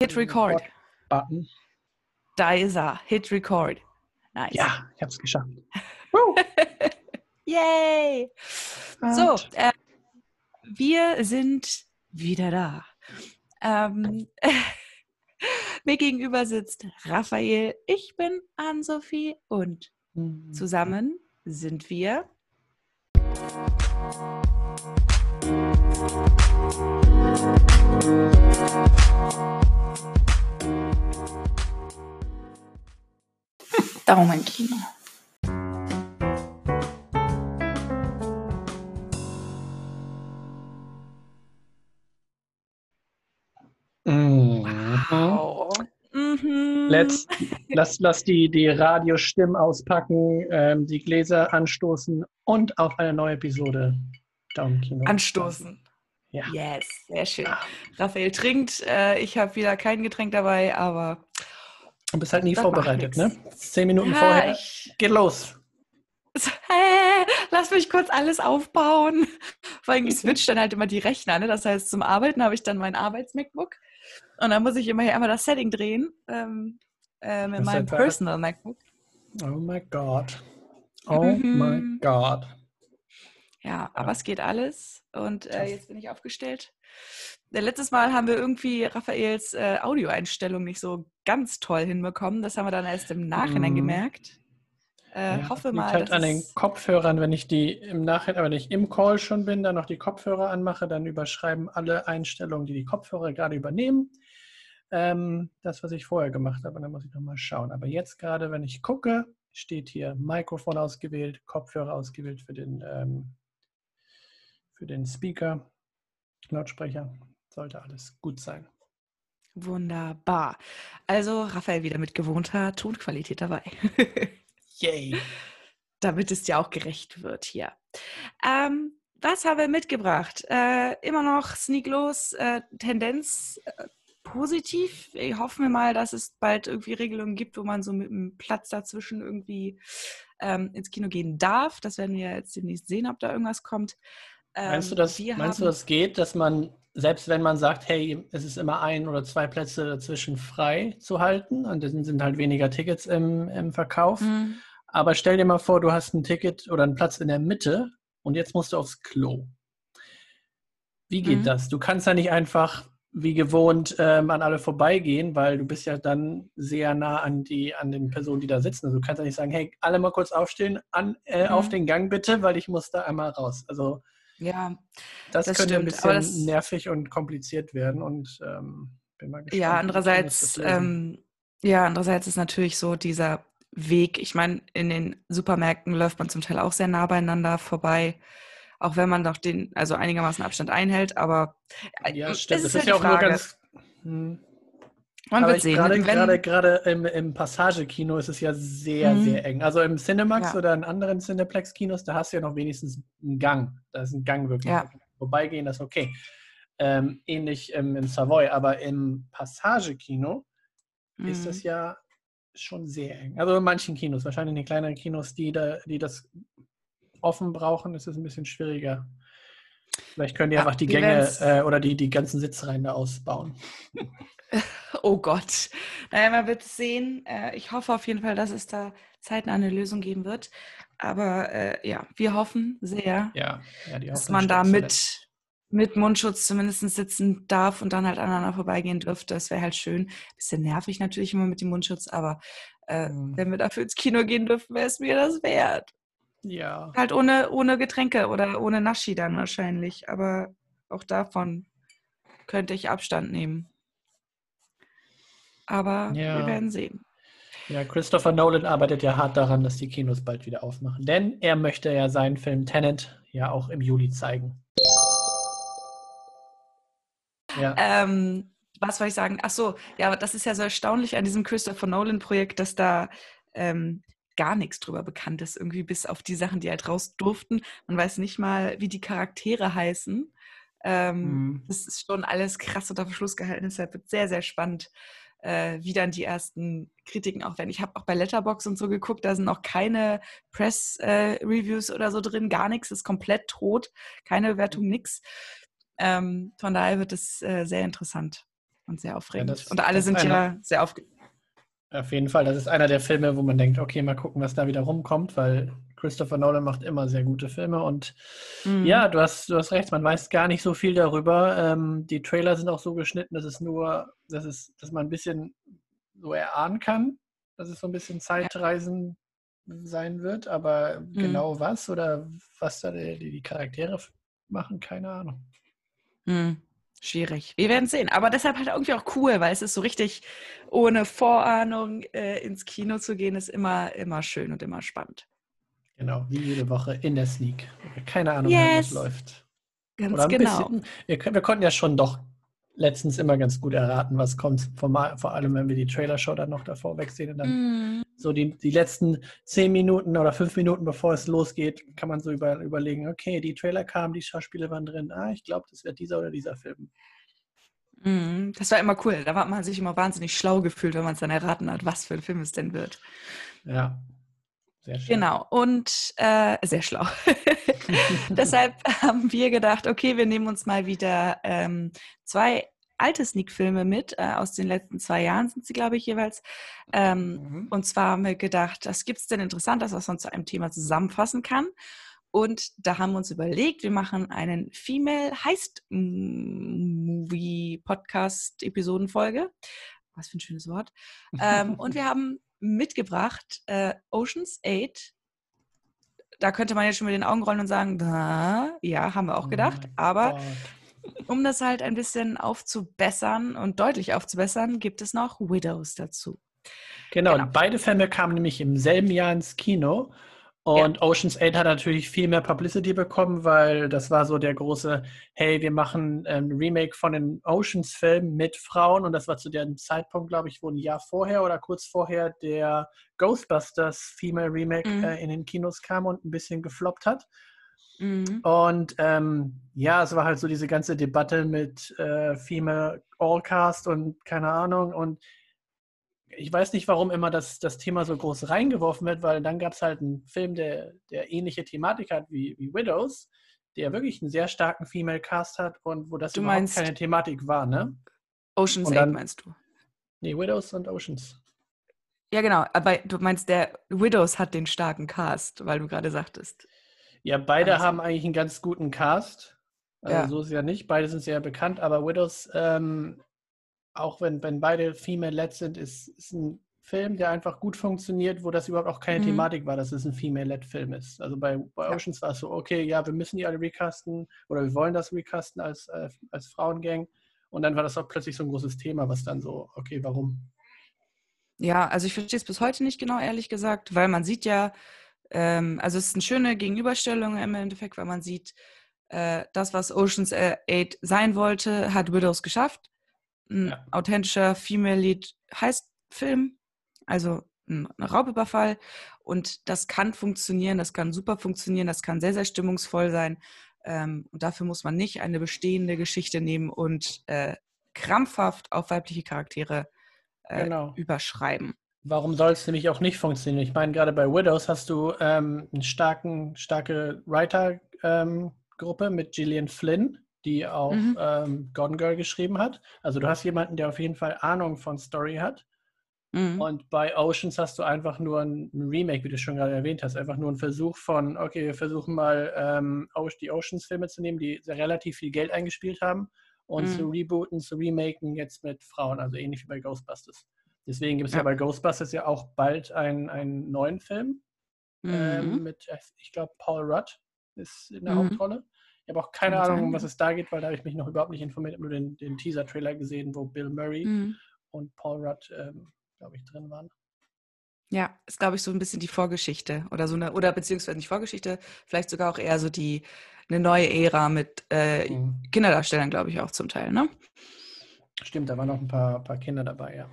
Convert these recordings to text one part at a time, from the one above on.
Hit Record. Button. Da ist er. Hit Record. Nice. Ja, ich habe es geschafft. Yay! So, äh, wir sind wieder da. Ähm, mir gegenüber sitzt Raphael, ich bin Ann-Sophie und zusammen sind wir Daumenkino. Oh. Mhm. Let's, lass, lass die, die Radiostimmen auspacken, ähm, die Gläser anstoßen und auf eine neue Episode Daumenkino. Anstoßen. Ja. Yes, sehr schön. Raphael trinkt. Äh, ich habe wieder kein Getränk dabei, aber Du bist halt nie vorbereitet, ne? Zehn Minuten Ja, vorher. ich- Geht los. Hä, lass mich kurz alles aufbauen. Vor allem, ich switch dann halt immer die Rechner. Ne? Das heißt, zum Arbeiten habe ich dann mein Arbeits-MacBook. Und dann muss ich immer hier einmal das Setting drehen ähm, äh, mit meinem etwa- Personal MacBook. Oh my God. Oh Mhm. my God. Ja, aber es geht alles. Und äh, jetzt bin ich aufgestellt. Äh, Letztes Mal haben wir irgendwie Raphaels äh, Audioeinstellung nicht so ganz toll hinbekommen. Das haben wir dann erst im Nachhinein Mhm. gemerkt. Äh, Ja, hoffe mal, halt an den Kopfhörern, wenn ich die im Nachhinein, wenn ich im Call schon bin, dann noch die Kopfhörer anmache, dann überschreiben alle Einstellungen, die die Kopfhörer gerade übernehmen, ähm, das, was ich vorher gemacht habe. Und dann muss ich nochmal schauen. Aber jetzt gerade, wenn ich gucke, steht hier Mikrofon ausgewählt, Kopfhörer ausgewählt für den, ähm, für den Speaker, Lautsprecher. Sollte alles gut sein. Wunderbar. Also Raphael wieder mit gewohnter Tonqualität dabei. Yay! Damit es dir auch gerecht wird hier. Ähm, was haben wir mitgebracht? Äh, immer noch sneaklos, äh, Tendenz äh, positiv. Ich hoffe mir mal, dass es bald irgendwie Regelungen gibt, wo man so mit einem Platz dazwischen irgendwie ähm, ins Kino gehen darf. Das werden wir jetzt demnächst sehen, ob da irgendwas kommt. Meinst du, Ähm, das, wir meinst du, das geht, dass man, selbst wenn man sagt, hey, es ist immer ein oder zwei Plätze dazwischen frei zu halten, und dann sind halt weniger Tickets im, im Verkauf, Hm. aber stell dir mal vor, du hast ein Ticket oder einen Platz in der Mitte und jetzt musst du aufs Klo. Wie geht Mhm. das? Du kannst ja nicht einfach wie gewohnt ähm, an alle vorbeigehen, weil du bist ja dann sehr nah an die an den Personen, die da sitzen. Also du kannst ja nicht sagen, hey, alle mal kurz aufstehen, an, äh, auf Mhm. den Gang bitte, weil ich muss da einmal raus. Also Ja, das, Das könnte ein stimmt, aber bisschen das- nervig und kompliziert werden und ähm, bin mal gespannt. Ja, andererseits, ähm, ja, andererseits ist natürlich so dieser Weg, ich meine, in den Supermärkten läuft man zum Teil auch sehr nah beieinander vorbei, auch wenn man doch den, also einigermaßen Abstand einhält, aber äh, ja, stimmt. Das ja ist die ja auch nur Frage. ganz. Hm. Man wird sehen. gerade, gerade, gerade im, im Passagekino ist es ja sehr, Mhm. sehr eng. Also im Cinemax Ja. oder in anderen Cineplex-Kinos, da hast du ja noch wenigstens einen Gang. Da ist ein Gang wirklich. Ja. Vorbeigehen, das ist okay. Ähm, ähnlich ähm, im Savoy, aber im Passagekino ist Mhm. das ja schon sehr eng. Also in manchen Kinos, wahrscheinlich in den kleineren Kinos, die, da, die das offen brauchen, ist es ein bisschen schwieriger. Vielleicht können die Ja, einfach die wir Gänge äh, oder die, die ganzen Sitzreihen da ausbauen. Oh Gott. Naja, man wird es sehen. Äh, Ich hoffe auf jeden Fall, dass es da zeitnah eine Lösung geben wird. Aber äh, ja, wir hoffen sehr, Ja, ja dass man da mit, mit Mundschutz zumindest sitzen darf und dann halt aneinander vorbeigehen dürfte. Das wäre halt schön. Bisschen nervig natürlich immer mit dem Mundschutz, aber äh, Mhm. wenn wir dafür ins Kino gehen dürfen, wäre es mir das wert. Ja. Halt ohne, ohne Getränke oder ohne Naschi dann wahrscheinlich. Aber auch davon könnte ich Abstand nehmen. Aber wir Ja. werden sehen. ja, Christopher Nolan arbeitet ja hart daran, dass die Kinos bald wieder aufmachen. Denn er möchte ja seinen Film Tenet ja auch im Juli zeigen. Ja, Ähm, was soll ich sagen? Ach so, ja, aber das ist ja so erstaunlich an diesem Christopher Nolan-Projekt, dass da ähm, gar nichts drüber bekannt ist, irgendwie bis auf die Sachen, die halt raus durften. Man weiß nicht mal, wie die Charaktere heißen. Ähm, Mhm. Das ist schon alles krass unter Verschluss gehalten. Deshalb wird sehr, sehr spannend, äh, wie dann die ersten Kritiken auch werden. Ich habe auch bei Letterbox und so geguckt, da sind noch keine Press-Reviews oder so drin, gar nichts, ist komplett tot, keine Bewertung, nix. Ähm, von daher wird es äh, sehr interessant. und sehr aufregend. Ja, das- und alle sind ja sehr aufgeregt. Auf jeden Fall, das ist einer der Filme, wo man denkt, okay, mal gucken, was da wieder rumkommt, weil Christopher Nolan macht immer sehr gute Filme und Mhm. ja, du hast, du hast recht, man weiß gar nicht so viel darüber. Ähm, die Trailer sind auch so geschnitten, dass es nur, dass es, dass man ein bisschen so erahnen kann, dass es so ein bisschen Zeitreisen sein wird, aber Mhm. genau was oder was da die, die Charaktere machen, keine Ahnung. Hm, schwierig. Wir werden sehen. Aber deshalb halt irgendwie auch cool, weil es ist so richtig ohne Vorahnung äh, ins Kino zu gehen, ist immer, immer schön und immer spannend. Genau, wie jede Woche in der Sneak. Keine Ahnung, Yes. wie es läuft. Ganz Oder ein genau. bisschen, wir, wir konnten ja schon doch letztens immer ganz gut erraten, was kommt. Vor, vor allem, wenn wir die Trailer-Show dann noch davor wegsehen. Und dann Mhm. so die, die letzten zehn Minuten oder fünf Minuten, bevor es losgeht, kann man so über, überlegen, okay, die Trailer kamen, die Schauspieler waren drin. Ah, ich glaube, das wird dieser oder dieser Film. Mhm. Das war immer cool. Da hat man sich immer wahnsinnig schlau gefühlt, wenn man es dann erraten hat, was für ein Film es denn wird. Ja, sehr schön. Genau. Und äh, sehr schlau. Deshalb haben wir gedacht, okay, wir nehmen uns mal wieder ähm, zwei alte Sneak-Filme mit. Äh, aus den letzten zwei Jahren sind sie, glaube ich, jeweils. Ähm, Mhm. Und zwar haben wir gedacht, was gibt es denn Interessantes, was man zu einem Thema zusammenfassen kann? Und da haben wir uns überlegt, wir machen einen Female Heist Movie Podcast Episodenfolge. Was für ein schönes Wort. Ähm, und wir haben mitgebracht äh, Oceans 8. Da könnte man jetzt schon mit den Augen rollen und sagen, ja, haben wir auch Oh gedacht. mein Aber Gott. um das halt ein bisschen aufzubessern und deutlich aufzubessern, gibt es noch Widows dazu. Genau, Genau. und beide Filme kamen nämlich im selben Jahr ins Kino. Und Ocean's 8 hat natürlich viel mehr Publicity bekommen, weil das war so der große, hey, wir machen ein Remake von den Oceans-Filmen mit Frauen. Und das war zu dem Zeitpunkt, glaube ich, wo ein Jahr vorher oder kurz vorher der Ghostbusters Female Remake Mhm. äh, in den Kinos kam und ein bisschen gefloppt hat. Mhm. Und ähm, ja, es war halt so diese ganze Debatte mit äh, Female Allcast und keine Ahnung. Und ich weiß nicht, warum immer das, das Thema so groß reingeworfen wird, weil dann gab es halt einen Film, der, der ähnliche Thematik hat wie, wie Widows, der wirklich einen sehr starken Female Cast hat und wo das Du überhaupt meinst- keine Thematik war, ne? Ocean's Und 8 dann- meinst du? Nee, Widows und Oceans. Ja, genau. Aber du meinst, der Widows hat den starken Cast, weil du gerade sagtest. Ja, beide Also- haben eigentlich einen ganz guten Cast. Also Ja. so ist es ja nicht. Beide sind sehr bekannt, aber Widows, ähm, auch wenn, wenn beide female-led sind, ist, ist ein Film, der einfach gut funktioniert, wo das überhaupt auch keine Mhm. Thematik war, dass es ein female-led-Film ist. Also bei, bei Ja. Oceans war es so, okay, ja, wir müssen die alle recasten oder wir wollen das recasten als, äh, als Frauengang. Und dann war das auch plötzlich so ein großes Thema, was dann so, okay, warum? Ja, also ich verstehe es bis heute nicht genau, ehrlich gesagt, weil man sieht ja, ähm, also es ist eine schöne Gegenüberstellung im Endeffekt, weil man sieht, äh, das, was Ocean's äh, 8 sein wollte, hat Widows geschafft. Ein Ja. authentischer Female Lead heißt Film, also ein Raubüberfall. Und das kann funktionieren, das kann super funktionieren, das kann sehr, sehr stimmungsvoll sein. Ähm, und dafür muss man nicht eine bestehende Geschichte nehmen und äh, krampfhaft auf weibliche Charaktere äh, Genau. überschreiben. Warum soll es nämlich auch nicht funktionieren? Ich meine, gerade bei Widows hast du ähm, eine starken, starke Writer-Gruppe mit Gillian Flynn, die auch Mhm. ähm, Gone Girl geschrieben hat. Also du hast jemanden, der auf jeden Fall Ahnung von Story hat. Mhm. Und bei Oceans hast du einfach nur ein Remake, wie du schon gerade erwähnt hast. Einfach nur ein Versuch von, okay, wir versuchen mal ähm, die Oceans-Filme zu nehmen, die sehr relativ viel Geld eingespielt haben und Mhm. zu rebooten, zu remaken jetzt mit Frauen, also ähnlich wie bei Ghostbusters. Deswegen gibt es ja. Ja. bei Ghostbusters ja auch bald einen, einen neuen Film ähm, Mhm. mit, äh, ich glaube, Paul Rudd ist in der Mhm. Hauptrolle. Ich habe auch keine Ahnung, sein, um was es da geht, weil da habe ich mich noch überhaupt nicht informiert. Ich habe nur den, den Teaser-Trailer gesehen, wo Bill Murray Mhm. und Paul Rudd, ähm, glaube ich, drin waren. Ja, ist, glaube ich, so ein bisschen die Vorgeschichte oder so eine, oder beziehungsweise nicht Vorgeschichte, vielleicht sogar auch eher so die eine neue Ära mit äh, Mhm. Kinderdarstellern, glaube ich, auch zum Teil, ne? Stimmt, da waren noch ein paar, paar Kinder dabei, ja.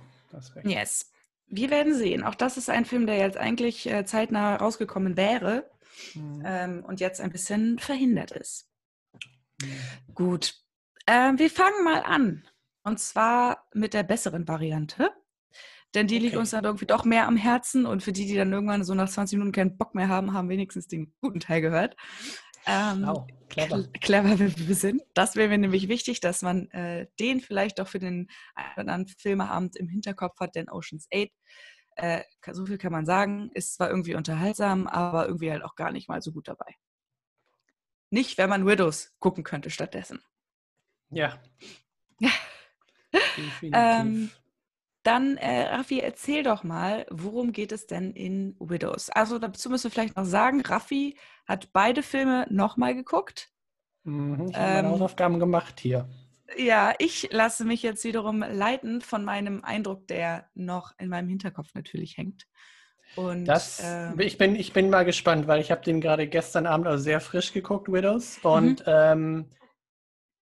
Yes. Wir werden sehen. Auch das ist ein Film, der jetzt eigentlich äh, zeitnah rausgekommen wäre Mhm. ähm, und jetzt ein bisschen verhindert ist. Gut. Ähm, wir fangen mal an. Und zwar mit der besseren Variante. Denn die liegt Okay. uns dann irgendwie doch mehr am Herzen. Und für die, die dann irgendwann so nach 20 Minuten keinen Bock mehr haben, haben wenigstens den guten Teil gehört. ähm, oh, clever. clever wie wir sind. Das wäre mir nämlich wichtig, dass man äh, den vielleicht auch für den anderen Filmeabend im Hinterkopf hat, denn Oceans 8, äh, so viel kann man sagen, ist zwar irgendwie unterhaltsam, aber irgendwie halt auch gar nicht mal so gut dabei. Nicht, wenn man Widows gucken könnte stattdessen. Ja. ähm, dann, äh, Raffi, erzähl doch mal, worum geht es denn in Widows? Also dazu müssen wir vielleicht noch sagen, Raffi hat beide Filme nochmal geguckt. Mhm, ich habe meine ähm, Hausaufgaben gemacht hier. Ja, ich lasse mich jetzt wiederum leiten von meinem Eindruck, der noch in meinem Hinterkopf natürlich hängt. Und, das, ähm, ich, bin, ich bin mal gespannt, weil ich habe den gerade gestern Abend also sehr frisch geguckt, Widows. Und mhm. ähm,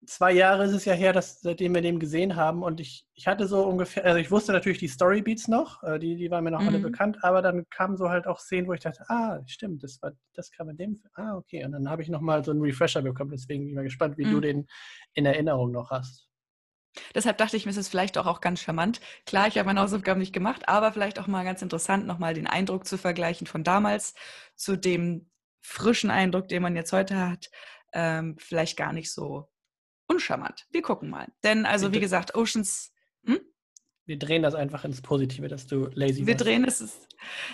zwei Jahre ist es ja her, dass, seitdem wir den gesehen haben. Und ich, ich hatte so ungefähr, also ich wusste natürlich die Storybeats noch, äh, die, die waren mir noch mhm. alle bekannt, aber dann kamen so halt auch Szenen, wo ich dachte, ah, stimmt, das war, das kam in dem. Ah, okay. Und dann habe ich nochmal so einen Refresher bekommen. Deswegen bin ich mal gespannt, wie mhm. du den in Erinnerung noch hast. Deshalb dachte ich mir, ist es vielleicht auch, auch ganz charmant. Klar, ich habe meine Hausaufgaben nicht gemacht, aber vielleicht auch mal ganz interessant, nochmal den Eindruck zu vergleichen von damals zu dem frischen Eindruck, den man jetzt heute hat. Ähm, vielleicht gar nicht so uncharmant. Wir gucken mal. Denn, also wie gesagt, Oceans. Hm? Wir drehen das einfach ins Positive, dass du lazy Wir warst. drehen es.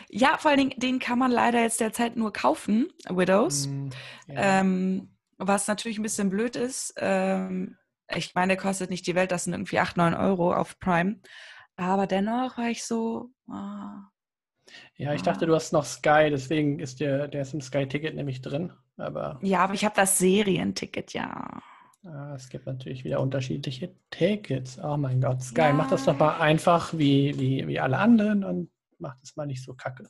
Ja, vor allen Dingen, den kann man leider jetzt derzeit nur kaufen, Widows. Mm, ja. ähm, was natürlich ein bisschen blöd ist. Ähm, ich meine, der kostet nicht die Welt, das sind irgendwie 8, 9 Euro auf Prime. Aber dennoch war ich so. Oh, ja, ich dachte, du hast noch Sky, deswegen ist der, der ist im Sky-Ticket nämlich drin. Aber ja, aber ich habe das Serienticket, ja. Ah, es gibt natürlich wieder unterschiedliche Tickets. Oh mein Gott, Sky, ja. mach das doch mal einfach wie, wie, wie alle anderen und mach das mal nicht so kacke.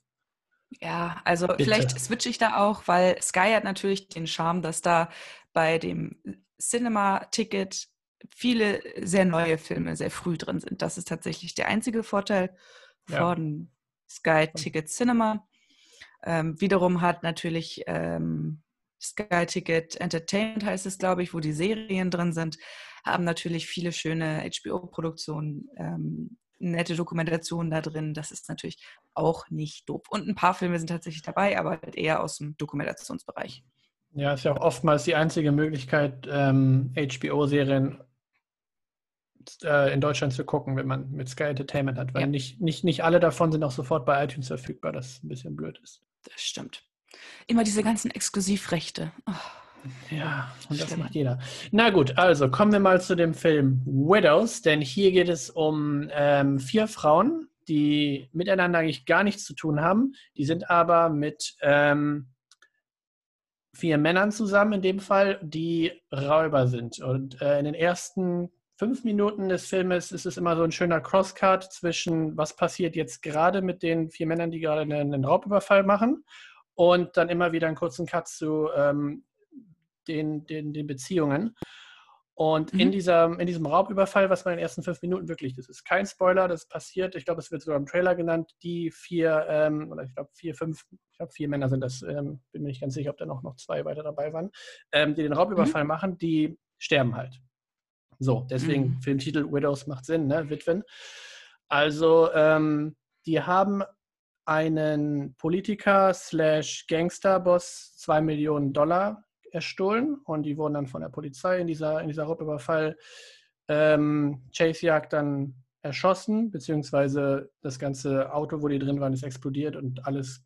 Ja, also Bitte. vielleicht switche ich da auch, weil Sky hat natürlich den Charme, dass da bei dem Cinema-Ticket viele sehr neue Filme sehr früh drin sind. Das ist tatsächlich der einzige Vorteil ja. von Sky Ticket Cinema. Ähm, wiederum hat natürlich ähm, Sky Ticket Entertainment heißt es, glaube ich, wo die Serien drin sind, haben natürlich viele schöne HBO-Produktionen, ähm, nette Dokumentationen da drin. Das ist natürlich auch nicht doof. Und ein paar Filme sind tatsächlich dabei, aber halt eher aus dem Dokumentationsbereich. Ja, ist ja auch oftmals die einzige Möglichkeit, ähm, HBO-Serien äh, in Deutschland zu gucken, wenn man mit Sky Entertainment hat, weil ja. nicht, nicht, nicht alle davon sind auch sofort bei iTunes verfügbar, das ein bisschen blöd ist. Das stimmt. Immer diese ganzen Exklusivrechte. Oh. Ja, und das macht jeder. Na gut, also kommen wir mal zu dem Film Widows, denn hier geht es um ähm, vier Frauen, die miteinander eigentlich gar nichts zu tun haben. Die sind aber mit ähm, vier Männern zusammen in dem Fall, die Räuber sind. Und äh, in den ersten fünf Minuten des Filmes ist es immer so ein schöner Crosscut zwischen, was passiert jetzt gerade mit den vier Männern, die gerade einen, einen Raubüberfall machen und dann immer wieder einen kurzen Cut zu ähm, den, den, den Beziehungen. Und mhm. in, dieser, in diesem Raubüberfall, was man in den ersten fünf Minuten wirklich, das ist kein Spoiler, das passiert, ich glaube, es wird sogar im Trailer genannt, die vier, ähm, oder ich glaube vier, fünf, ich glaube vier Männer sind das, ähm, bin mir nicht ganz sicher, ob da noch, noch zwei weiter dabei waren, ähm, die den Raubüberfall mhm. machen, die sterben halt. So, deswegen mhm. Filmtitel Widows macht Sinn, ne? Witwen. Also, ähm, die haben einen Politiker slash Gangsterboss zwei Millionen Dollar erstohlen und die wurden dann von der Polizei in dieser, in dieser Raubüberfall ähm, Chasejagd dann erschossen, beziehungsweise das ganze Auto, wo die drin waren, ist explodiert und alles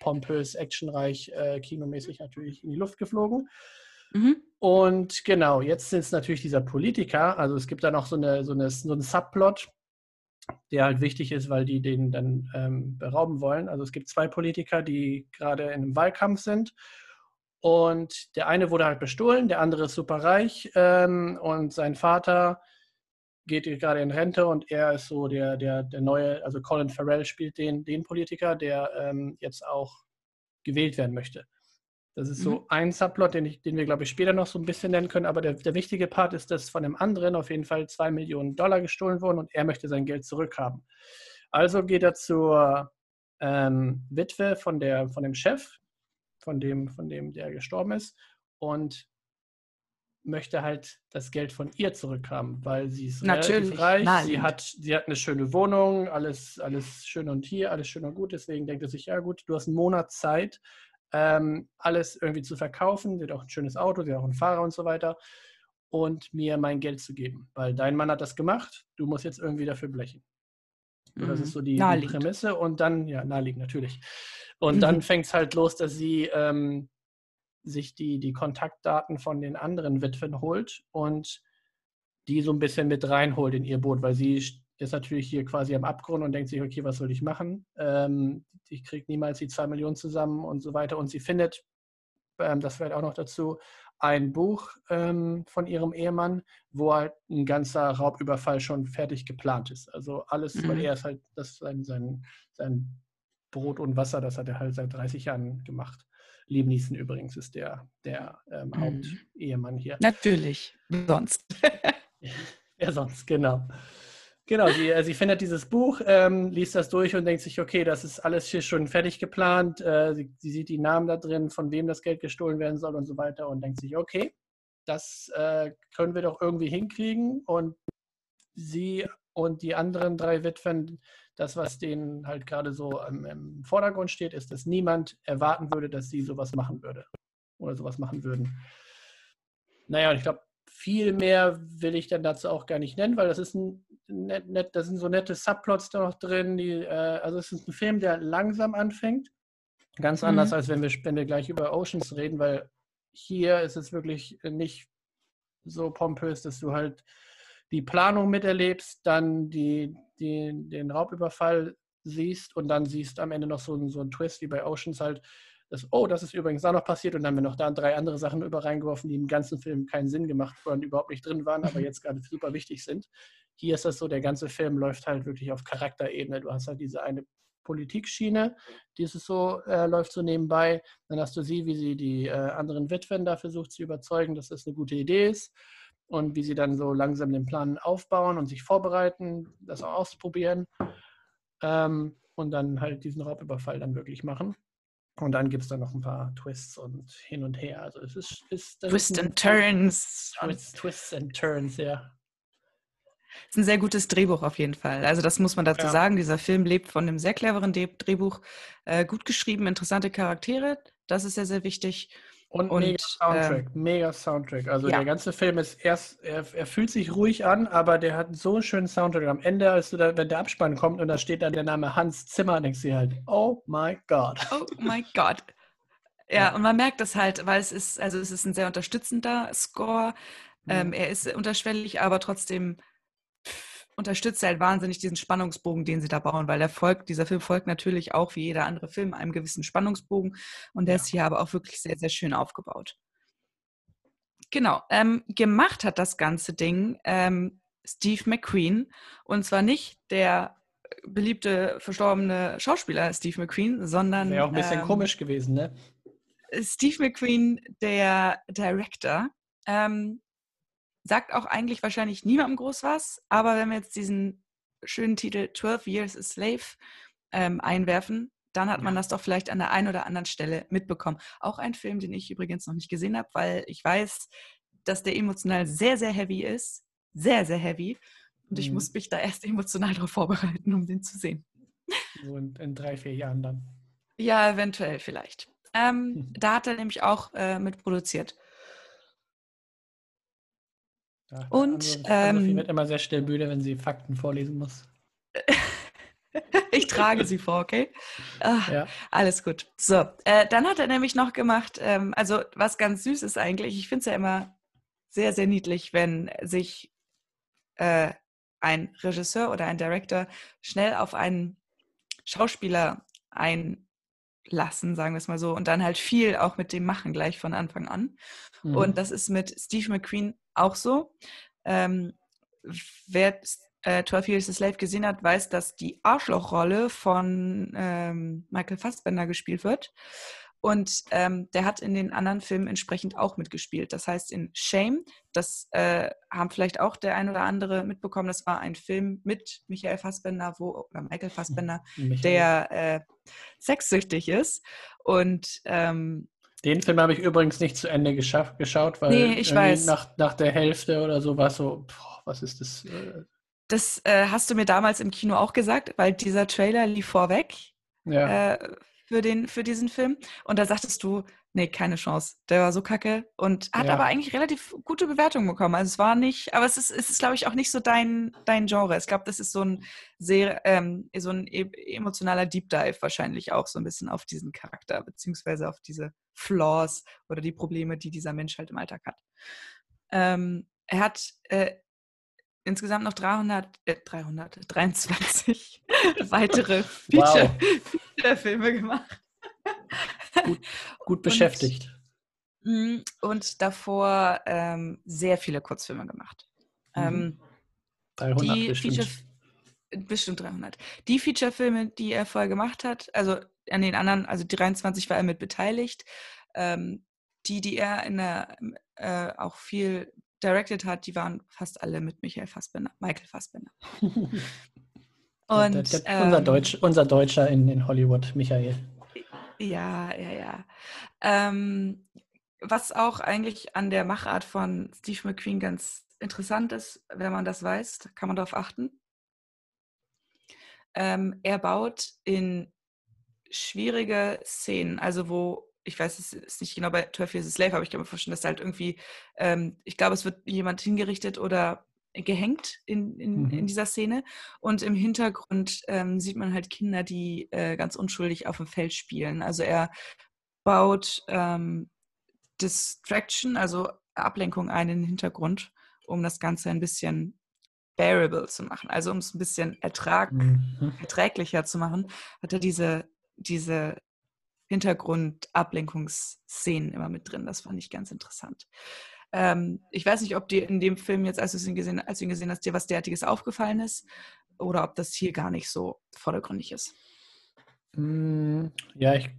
pompös, actionreich, äh, kinomäßig natürlich in die Luft geflogen. Mhm. Und genau, jetzt sind es natürlich dieser Politiker, also es gibt da noch so, eine, so, eine, so einen Subplot, der halt wichtig ist, weil die den dann ähm, berauben wollen. Also es gibt zwei Politiker, die gerade in einem Wahlkampf sind. Und der eine wurde halt bestohlen, der andere ist super reich ähm, und sein Vater geht gerade in Rente und er ist so der, der, der neue, also Colin Farrell spielt den, den Politiker, der ähm, jetzt auch gewählt werden möchte. Das ist so mhm. ein Subplot, den, ich, den wir, glaube ich, später noch so ein bisschen nennen können. Aber der, der wichtige Part ist, dass von dem anderen auf jeden Fall zwei Millionen Dollar gestohlen wurden und er möchte sein Geld zurückhaben. Also geht er zur ähm, Witwe von, der, von dem Chef, von dem, von dem, der gestorben ist, und möchte halt das Geld von ihr zurückhaben, weil sie ist Natürlich. relativ reich, Nein. sie hat, sie hat eine schöne Wohnung, alles, alles schön und hier, alles schön und gut, deswegen denkt er sich, ja gut, du hast einen Monat Zeit, ähm, alles irgendwie zu verkaufen. Sie hat auch ein schönes Auto, sie hat auch einen Fahrer und so weiter. Und mir mein Geld zu geben. Weil dein Mann hat das gemacht, du musst jetzt irgendwie dafür blechen. So, das Mhm. ist so die, die. Prämisse. Und dann, ja, naheliegend natürlich. Und dann Mhm. fängt es halt los, dass sie ähm, sich die, die Kontaktdaten von den anderen Witwen holt und die so ein bisschen mit reinholt in ihr Boot, weil sie st- ist natürlich hier quasi am Abgrund und denkt sich, okay, was soll ich machen? Ähm, ich kriege niemals die zwei Millionen zusammen und so weiter. Und sie findet, ähm, das vielleicht auch noch dazu, ein Buch ähm, von ihrem Ehemann, wo halt ein ganzer Raubüberfall schon fertig geplant ist. Also alles, weil Mhm. er ist halt, das ist sein, sein, sein Brot und Wasser, das hat er halt seit 30 Jahren gemacht. Liam Neeson übrigens ist der, der ähm, Mhm. Hauptehemann hier. Natürlich. Sonst. Ja, sonst, genau. Genau, sie, äh, sie findet dieses Buch, ähm, liest das durch und denkt sich, okay, das ist alles hier schon fertig geplant. Äh, sie, sie sieht die Namen da drin, von wem das Geld gestohlen werden soll und so weiter und denkt sich, okay, das äh, können wir doch irgendwie hinkriegen. Und sie und die anderen drei Witwen, das, was denen halt gerade so im, im Vordergrund steht, ist, dass niemand erwarten würde, dass sie sowas machen würde oder sowas machen würden. Naja, und ich glaube, viel mehr will ich dann dazu auch gar nicht nennen, weil das ist ein net, net, da sind so nette Subplots da noch drin. Die, äh, also es ist ein Film, der langsam anfängt. Ganz anders, Mhm. als wenn wir, wenn wir gleich über Oceans reden, weil hier ist es wirklich nicht so pompös, dass du halt die Planung miterlebst, dann die, die, den Raubüberfall siehst und dann siehst am Ende noch so, ein- so einen Twist wie bei Oceans halt, dass, oh, das ist übrigens da noch passiert und dann haben wir noch da drei andere Sachen über reingeworfen, die im ganzen Film keinen Sinn gemacht und überhaupt nicht drin waren, aber jetzt gerade super wichtig sind. Hier ist das so, der ganze Film läuft halt wirklich auf Charakterebene. Du hast halt diese eine Politikschiene, die ist so, äh, läuft so nebenbei. Dann hast du sie, wie sie die äh, anderen Witwen da versucht zu überzeugen, dass das eine gute Idee ist und wie sie dann so langsam den Plan aufbauen und sich vorbereiten, das auch ausprobieren ähm, und dann halt diesen Raubüberfall dann wirklich machen. Und dann gibt es dann noch ein paar Twists und hin und her. Also es ist, ist Twist and Turns. Twists, Twists and Turns, ja. ist ein sehr gutes Drehbuch auf jeden Fall. Also das muss man dazu Ja. sagen. Dieser Film lebt von einem sehr cleveren Drehbuch. Äh, gut geschrieben, interessante Charaktere. Das ist sehr, sehr wichtig. Und, Und, mega Soundtrack, mega Soundtrack. Also ja. der ganze Film ist erst, er, er fühlt sich ruhig an, aber der hat so einen schönen Soundtrack. Am Ende, als du da, wenn der Abspann kommt und da steht dann der Name Hans Zimmer, denkst du halt, oh my God. Oh mein Gott. Ja, Ja. und man merkt das halt, weil es ist, also es ist ein sehr unterstützender Score. Ähm, Mhm. er ist unterschwellig, aber trotzdem er halt wahnsinnig diesen Spannungsbogen, den sie da bauen, weil der folgt, dieser Film folgt natürlich auch wie jeder andere Film einem gewissen Spannungsbogen und der Ja. ist hier aber auch wirklich sehr, sehr schön aufgebaut. Genau, ähm, gemacht hat das ganze Ding ähm, Steve McQueen und zwar nicht der beliebte verstorbene Schauspieler Steve McQueen, sondern Wäre auch ein bisschen ähm, komisch gewesen, ne? Steve McQueen, der Director, ähm, sagt auch eigentlich wahrscheinlich niemandem groß was, aber wenn wir jetzt diesen schönen Titel 12 Years a Slave ähm, einwerfen, dann hat man Ja. das doch vielleicht an der einen oder anderen Stelle mitbekommen. Auch ein Film, den ich übrigens noch nicht gesehen habe, weil ich weiß, dass der emotional sehr, sehr heavy ist. Sehr, sehr heavy. Und ich Mhm. muss mich da erst emotional darauf vorbereiten, um den zu sehen. So in, in drei, vier Jahren dann. Ja, eventuell vielleicht. Ähm, Mhm. da hat er nämlich auch äh, mitproduziert. Ja, Und, Anne-Sophie ähm, wird immer sehr schnell müde, wenn sie Fakten vorlesen muss. Ich trage sie vor, okay? Ah, Ja. Alles gut. So, äh, dann hat er nämlich noch gemacht, ähm, also was ganz süß ist eigentlich, ich finde es ja immer sehr, sehr niedlich, wenn sich äh, ein Regisseur oder ein Director schnell auf einen Schauspieler einlassen, sagen wir es mal so, und dann halt viel auch mit dem machen gleich von Anfang an. Mhm. Und das ist mit Steve McQueen auch so. Ähm, wer äh, 12 Years a Slave gesehen hat, weiß, dass die Arschlochrolle von ähm, Michael Fassbender gespielt wird. Und ähm, der hat in den anderen Filmen entsprechend auch mitgespielt. Das heißt, in Shame, das äh, haben vielleicht auch der ein oder andere mitbekommen, das war ein Film mit Michael Fassbender, wo, oder Michael Fassbender, Michael. der äh, sexsüchtig ist. Und ähm, Den Film habe ich übrigens nicht zu Ende geschafft, geschaut, weil Nee, ich weiß. Nach, nach der Hälfte oder so war es so, boah, was ist das? äh, Das äh, hast du mir damals im Kino auch gesagt, weil dieser Trailer lief vorweg Ja, äh, für, den, für diesen Film. Und da sagtest du, nee, keine Chance. Der war so kacke und hat Ja. aber eigentlich relativ gute Bewertungen bekommen. Also es war nicht, aber es ist, es ist glaube ich, auch nicht so dein, dein Genre. Ich glaube, das ist so ein sehr, ähm, so ein e emotionaler Deep Dive wahrscheinlich auch so ein bisschen auf diesen Charakter, beziehungsweise auf diese Flaws oder die Probleme, die dieser Mensch halt im Alltag hat. Ähm, er hat äh, insgesamt noch 300, äh, 323 weitere Feature, Feature-Filme gemacht. Gut beschäftigt. Mm, Und davor ähm, sehr viele Kurzfilme gemacht. Mhm. Ähm, 300 die bestimmt. Feature, bestimmt 300. Die Feature-Filme, die er vorher gemacht hat, also an den anderen, also 23 war er mit beteiligt. Ähm, die, die er in der, äh, auch viel directed hat, die waren fast alle mit Michael Fassbender, Michael Fassbender. Und Der- der- unser, ähm, Deutsch, unser Deutscher in, in Hollywood, Michael. Ja, ja, ja. Ähm, was auch eigentlich an der Machart von Steve McQueen ganz interessant ist, wenn man das weiß, kann man darauf achten. Ähm, er baut in schwierige Szenen, also wo, ich weiß es ist nicht genau bei 12 Years a Slave, aber ich kann mir vorstellen, dass da halt irgendwie, ähm, ich glaube, es wird jemand hingerichtet oder gehängt in, in, Mhm. in dieser Szene. Und im Hintergrund ähm, sieht man halt Kinder, die äh, ganz unschuldig auf dem Feld spielen. Also er baut ähm, Distraction, also Ablenkung ein in den Hintergrund, um das Ganze ein bisschen bearable zu machen. Also um es ein bisschen Ertrag, Mhm. erträglicher zu machen, hat er diese, diese Hintergrund-Ablenkungsszenen immer mit drin. Das fand ich ganz interessant. Ähm, ich weiß nicht, ob dir in dem Film jetzt, als du ihn gesehen, als du ihn gesehen hast, dir was derartiges aufgefallen ist oder ob das hier gar nicht so vordergründig ist. Mm, Ja, ich.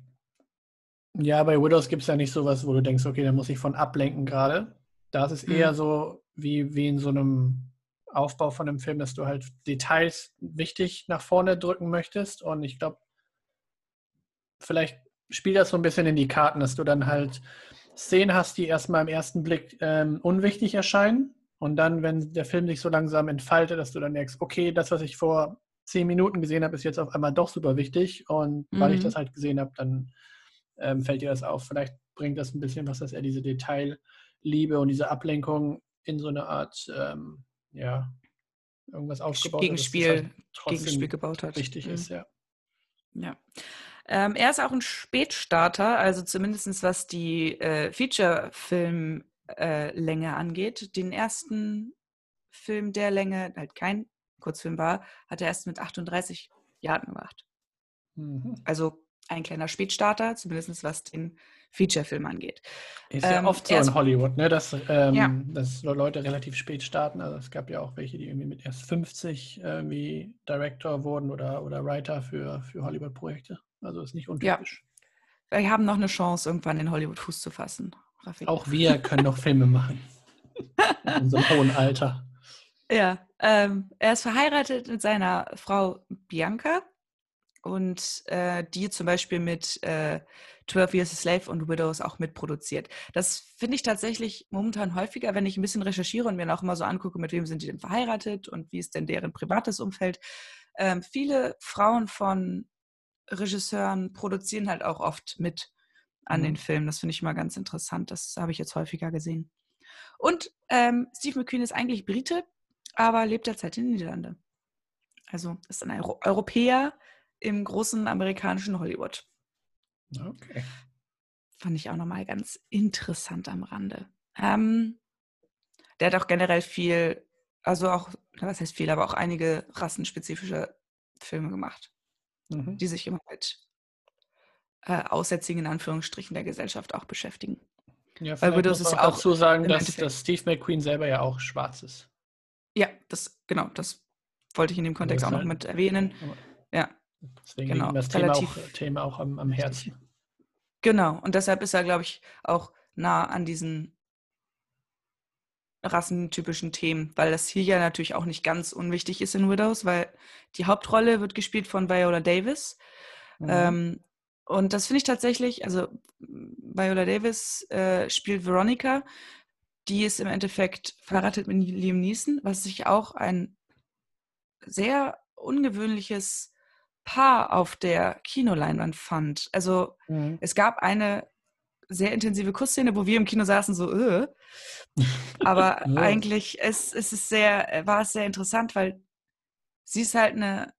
Ja, bei Widows gibt es ja nicht sowas, wo du denkst, okay, da muss ich von ablenken gerade. Da ist es Mhm. eher so wie, wie in so einem Aufbau von einem Film, dass du halt Details wichtig nach vorne drücken möchtest. Und ich glaube, vielleicht spielt das so ein bisschen in die Karten, dass du dann halt Szenen hast, die erstmal im ersten Blick ähm, unwichtig erscheinen. Und dann, wenn der Film sich so langsam entfaltet, dass du dann merkst, okay, das, was ich vor zehn Minuten gesehen habe, ist jetzt auf einmal doch super wichtig. Und weil ich Mhm. das halt gesehen habe, dann ähm, fällt dir das auf. Vielleicht bringt das ein bisschen was, dass er diese Detailliebe und diese Ablenkung in so eine Art, ähm, ja, irgendwas aufgebaut hat, Gegenspiel, halt trotzdem Gegenspiel gebaut hat. wichtig Mhm. ist, ja. Ja. Ähm, er ist auch ein Spätstarter, also zumindest was die äh, Feature-Film-Länge äh, angeht. Den ersten Film der Länge, halt kein Kurzfilm war, hat er erst mit 38 Jahren gemacht. Mhm. Also ein kleiner Spätstarter, zumindest was den Feature-Film angeht. Ist ja Ähm, oft so in Hollywood, ne, dass, ähm, Ja. dass Leute relativ spät starten. Also es gab ja auch welche, die irgendwie mit erst 50 irgendwie Director wurden oder, oder Writer für, für Hollywood-Projekte. Also ist nicht untypisch. Wir haben noch eine Chance, irgendwann in Hollywood Fuß zu fassen. Raffi. Auch wir können noch Filme machen. In unserem hohen Alter. Ja, ähm, er ist verheiratet mit seiner Frau Bianca und äh, die zum Beispiel mit äh, 12 Years a Slave und Widows auch mitproduziert. Das finde ich tatsächlich momentan häufiger, wenn ich ein bisschen recherchiere und mir dann auch immer so angucke, mit wem sind die denn verheiratet und wie ist denn deren privates Umfeld. Ähm, viele Frauen von Regisseuren produzieren halt auch oft mit an Mhm. den Filmen. Das finde ich mal ganz interessant. Das habe ich jetzt häufiger gesehen. Und ähm, Steve McQueen ist eigentlich Brite, aber lebt derzeit in den Niederlanden. Also ist ein Euro Europäer im großen amerikanischen Hollywood. Okay. Fand ich auch nochmal ganz interessant am Rande. Ähm, der hat auch generell viel, also auch, was heißt viel, aber auch einige rassenspezifische Filme gemacht, Mhm. die sich immer mit äh, Aussätzigen in Anführungsstrichen der Gesellschaft auch beschäftigen. Ja, Weil muss ist ja auch dazu sagen, dass, dass Steve McQueen selber ja auch schwarz ist. Ja, das, genau, das wollte ich in dem Kontext ist auch noch halt- mit erwähnen. Ja, Deswegen Genau, das Thema auch, Thema auch am, am. Herzen. Genau, und deshalb ist er, glaube ich, auch nah an diesen rassentypischen Themen, weil das hier ja natürlich auch nicht ganz unwichtig ist in Widows, weil die Hauptrolle wird gespielt von Viola Davis. Mhm. Ähm, und das finde ich tatsächlich, also Viola Davis äh, spielt Veronica, die ist im Endeffekt verheiratet mit Liam Neeson, was sich auch ein sehr ungewöhnliches Paar auf der Kinoleinwand fand. Also Mhm. es gab eine sehr intensive Kussszene, wo wir im Kino saßen, so, äh. aber Ja. eigentlich ist, ist es sehr, war es sehr interessant, weil sie ist halt eine,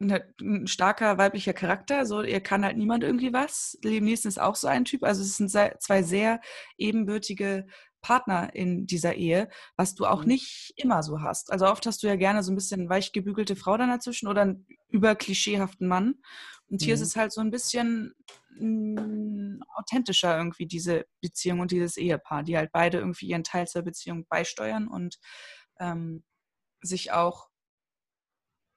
eine, ein starker weiblicher Charakter, so ihr kann halt niemand irgendwie was. Liam Neeson ist auch so ein Typ, also es sind zwei sehr ebenbürtige Partner in dieser Ehe, was du auch Mhm. nicht immer so hast. Also oft hast du ja gerne so ein bisschen weich gebügelte Frau dann dazwischen oder einen überklischeehaften Mann. Und hier ist Mhm. es halt so ein bisschen mm, authentischer irgendwie, diese Beziehung und dieses Ehepaar, die halt beide irgendwie ihren Teil zur Beziehung beisteuern und ähm, sich auch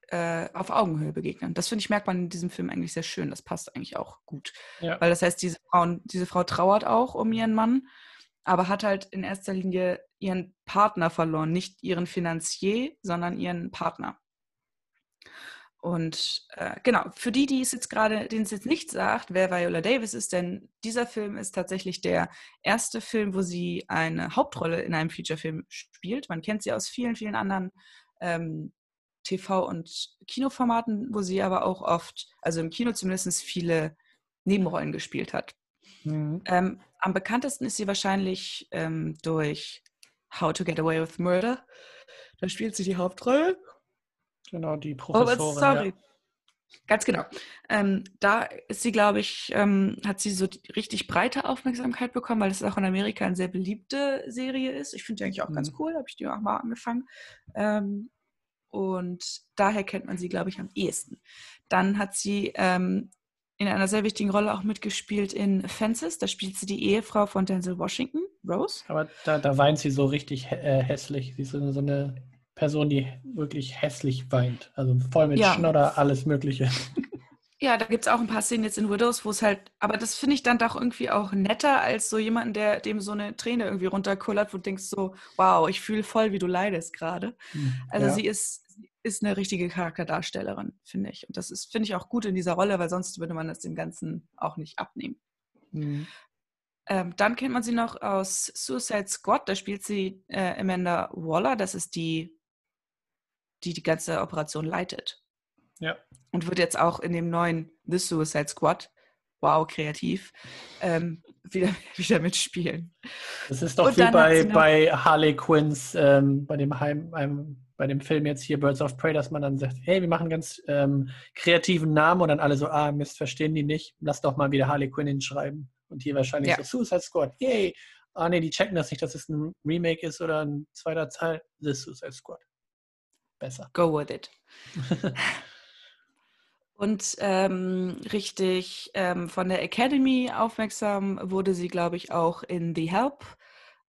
äh, auf Augenhöhe begegnen. Das finde ich, merkt man in diesem Film eigentlich sehr schön. Das passt eigentlich auch gut. Ja. Weil das heißt, diese, Frauen, diese Frau trauert auch um ihren Mann, aber hat halt in erster Linie ihren Partner verloren. Nicht ihren Finanzier, sondern ihren Partner. Und äh, genau, für die, die es jetzt gerade, denen es jetzt nicht sagt, wer Viola Davis ist, denn dieser Film ist tatsächlich der erste Film, wo sie eine Hauptrolle in einem Featurefilm spielt. Man kennt sie aus vielen, vielen anderen ähm, TV- und Kinoformaten, wo sie aber auch oft, also im Kino zumindest, viele Nebenrollen gespielt hat. Mhm. Ähm, am bekanntesten ist sie wahrscheinlich ähm, durch How to Get Away with Murder. Da spielt sie die Hauptrolle. Genau, die Oh, Professorin. sorry. Ganz genau. Ähm, da ist sie, glaube ich, ähm, hat sie so richtig breite Aufmerksamkeit bekommen, weil es auch in Amerika eine sehr beliebte Serie ist. Ich finde die eigentlich auch ganz Mhm. cool, habe ich die auch mal angefangen. Ähm, und daher kennt man sie, glaube ich, am ehesten. Dann hat sie ähm, in einer sehr wichtigen Rolle auch mitgespielt in Fences. Da spielt sie die Ehefrau von Denzel Washington, Rose. Ja. Aber da, da weint sie so richtig hä- äh, hässlich. Sie ist so eine, so eine Person, die wirklich hässlich weint. Also voll mit Ja. Schnodder, alles Mögliche. Ja, da gibt es auch ein paar Szenen jetzt in Widows, wo es halt, aber das finde ich dann doch irgendwie auch netter als so jemanden, der dem so eine Träne irgendwie runterkullert, wo du denkst so, wow, ich fühle voll, wie du leidest gerade. Also ja. sie ist, ist eine richtige Charakterdarstellerin, finde ich. Und das ist, finde ich, auch gut in dieser Rolle, weil sonst würde man das dem Ganzen auch nicht abnehmen. Mhm. Ähm, dann kennt man sie noch aus Suicide Squad, da spielt sie äh, Amanda Waller, das ist die, die die ganze Operation leitet. Ja. Und wird jetzt auch in dem neuen The Suicide Squad, wow, kreativ, ähm, wieder, wieder mitspielen. Das ist doch Und wie bei, bei Harley Quinns, ähm, bei dem Heim, einem, bei dem Film jetzt hier Birds of Prey, dass man dann sagt, hey, wir machen einen ganz ähm, kreativen Namen und dann alle so, ah, Mist, verstehen die nicht, lass doch mal wieder Harley Quinn hinschreiben. Und hier wahrscheinlich Ja. so Suicide Squad, yay. Ah, nee, die checken das nicht, dass es ein Remake ist oder ein zweiter Teil. The Suicide Squad. Besser. Go with it. Und ähm, richtig ähm, von der Academy aufmerksam wurde sie, glaube ich, auch in The Help,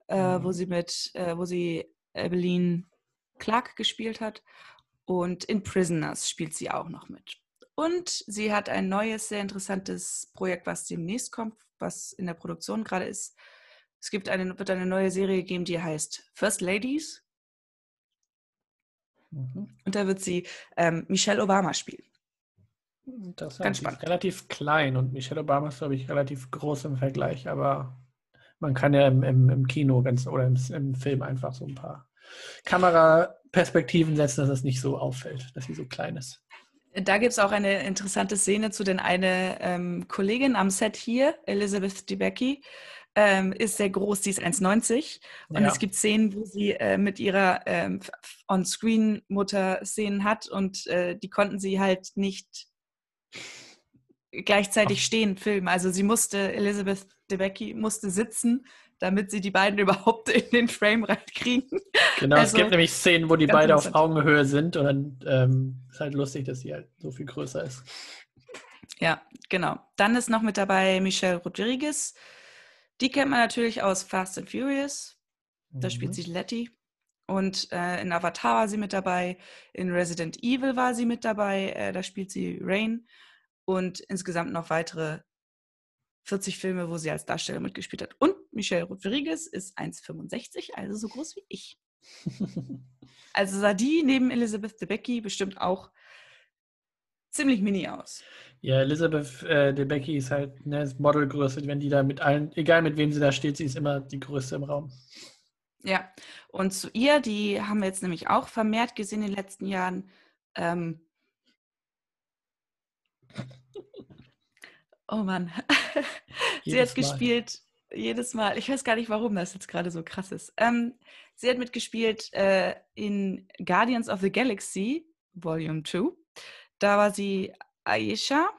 äh, Mhm. wo sie mit, äh, wo sie Evelyn Clark gespielt hat. Und in Prisoners spielt sie auch noch mit. Und sie hat ein neues, sehr interessantes Projekt, was demnächst kommt, was in der Produktion gerade ist. Es gibt eine, wird eine neue Serie geben, die heißt First Ladies. Mhm. Und da wird sie ähm, Michelle Obama spielen. Das Ganz ist spannend. relativ klein und Michelle Obama ist, glaube ich, relativ groß im Vergleich, aber man kann ja im, im, im Kino ganz oder im, im Film einfach so ein paar Kameraperspektiven setzen, dass es nicht so auffällt, dass sie so klein ist. Da gibt es auch eine interessante Szene zu, denn eine ähm, Kollegin am Set hier, Elizabeth Debicki, ähm, ist sehr groß, die ist 1,90. Und Ja. es gibt Szenen, wo sie äh, mit ihrer ähm, On-Screen-Mutter Szenen hat und äh, die konnten sie halt nicht gleichzeitig stehen filmen. Also sie musste, Elizabeth Debicki musste sitzen, damit sie die beiden überhaupt in den Frame reinkriegen. Genau, Also, es gibt nämlich Szenen, wo die beide auf. Augenhöhe sind und dann ähm, ist halt lustig, dass sie halt so viel größer ist. Ja, genau. Dann ist noch mit dabei Michelle Rodriguez. Die kennt man natürlich aus Fast and Furious. Da spielt Mhm. sie Letty. Und äh, in Avatar war sie mit dabei. In Resident Evil war sie mit dabei. Äh, da spielt sie Rain. Und insgesamt noch weitere 40 Filme, wo sie als Darsteller mitgespielt hat. Und Michelle Rodriguez ist 1,65, also so groß wie ich. Also sah die neben Elizabeth Debicki bestimmt auch ziemlich mini aus. Ja, Elizabeth äh, DeBecki ist halt ne, Modelgröße, wenn die da mit allen, egal mit wem sie da steht, sie ist immer die Größte im Raum. Ja, und zu ihr, die haben wir jetzt nämlich auch vermehrt gesehen in den letzten Jahren. Ähm oh Mann, sie hat gespielt jedes Mal. Ich weiß gar nicht, warum das jetzt gerade so krass ist. Ähm, sie hat mitgespielt äh, in Guardians of the Galaxy Volume 2. Da war sie Aisha,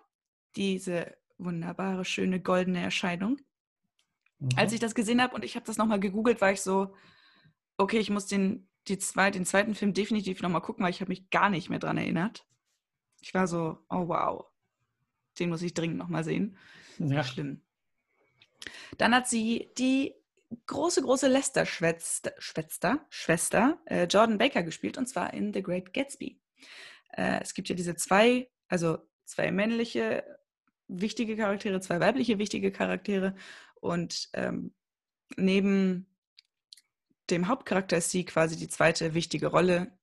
diese wunderbare, schöne, goldene Erscheinung. Mhm. Als ich das gesehen habe und ich habe das nochmal gegoogelt, war ich so, okay, ich muss den, die zwei, den zweiten Film definitiv nochmal gucken, weil ich habe mich gar nicht mehr dran erinnert. Ich war so, oh wow, den muss ich dringend nochmal sehen. Ja. Schlimm. Dann hat sie die große, große Lester-Schwester, Schwester, äh, Jordan Baker gespielt, und zwar in The Great Gatsby. Äh, es gibt ja diese zwei, also zwei männliche wichtige Charaktere, zwei weibliche wichtige Charaktere und ähm, neben dem Hauptcharakter ist sie quasi die zweite wichtige Rolle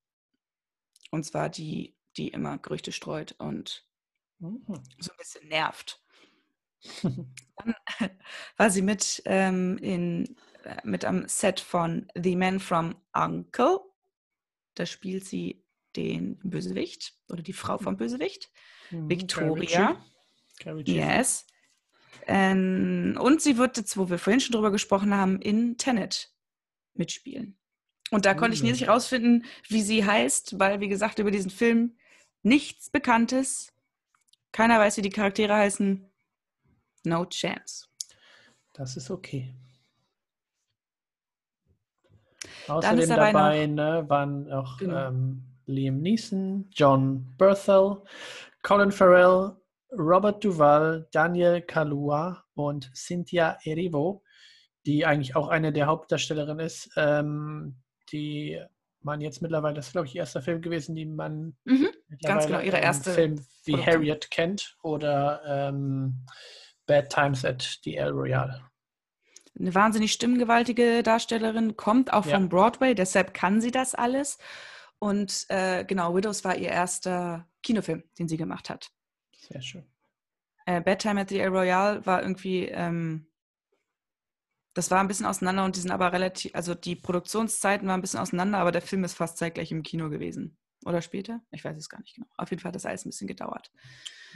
und zwar die, die immer Gerüchte streut und mhm. so ein bisschen nervt. Dann war sie mit, ähm, in, äh, mit am Set von The Man from Uncle. Da spielt sie den Bösewicht oder die Frau vom Bösewicht, mhm, Victoria. Yes. Ähm, und sie wird jetzt, wo wir vorhin schon drüber gesprochen haben, in Tenet mitspielen. Und da konnte ich nicht herausfinden, wie sie heißt, weil, wie gesagt, über diesen Film nichts Bekanntes. Keiner weiß, wie die Charaktere heißen. No chance. Das ist okay. Außerdem dabei noch, ne, waren auch genau. ähm, Liam Neeson, John Berthel, Colin Farrell, Robert Duval, Daniel Kalua und Cynthia Erivo, die eigentlich auch eine der Hauptdarstellerinnen ist, ähm, die man jetzt mittlerweile, das ist glaube ich ihr erster Film gewesen, die man mhm, ganz genau, ihre erste Film wie Produktion. Harriet kennt oder ähm, Bad Times at the El Royale. Eine wahnsinnig stimmgewaltige Darstellerin, kommt auch ja. von Broadway, deshalb kann sie das alles. Und äh, genau, Widows war ihr erster Kinofilm, den sie gemacht hat. Sehr schön. Äh, Bedtime at the El Royale war irgendwie, ähm, das war ein bisschen auseinander und die sind aber relativ, also die Produktionszeiten waren ein bisschen auseinander, aber der Film ist fast zeitgleich im Kino gewesen. Oder später? Ich weiß es gar nicht genau. Auf jeden Fall hat das alles ein bisschen gedauert.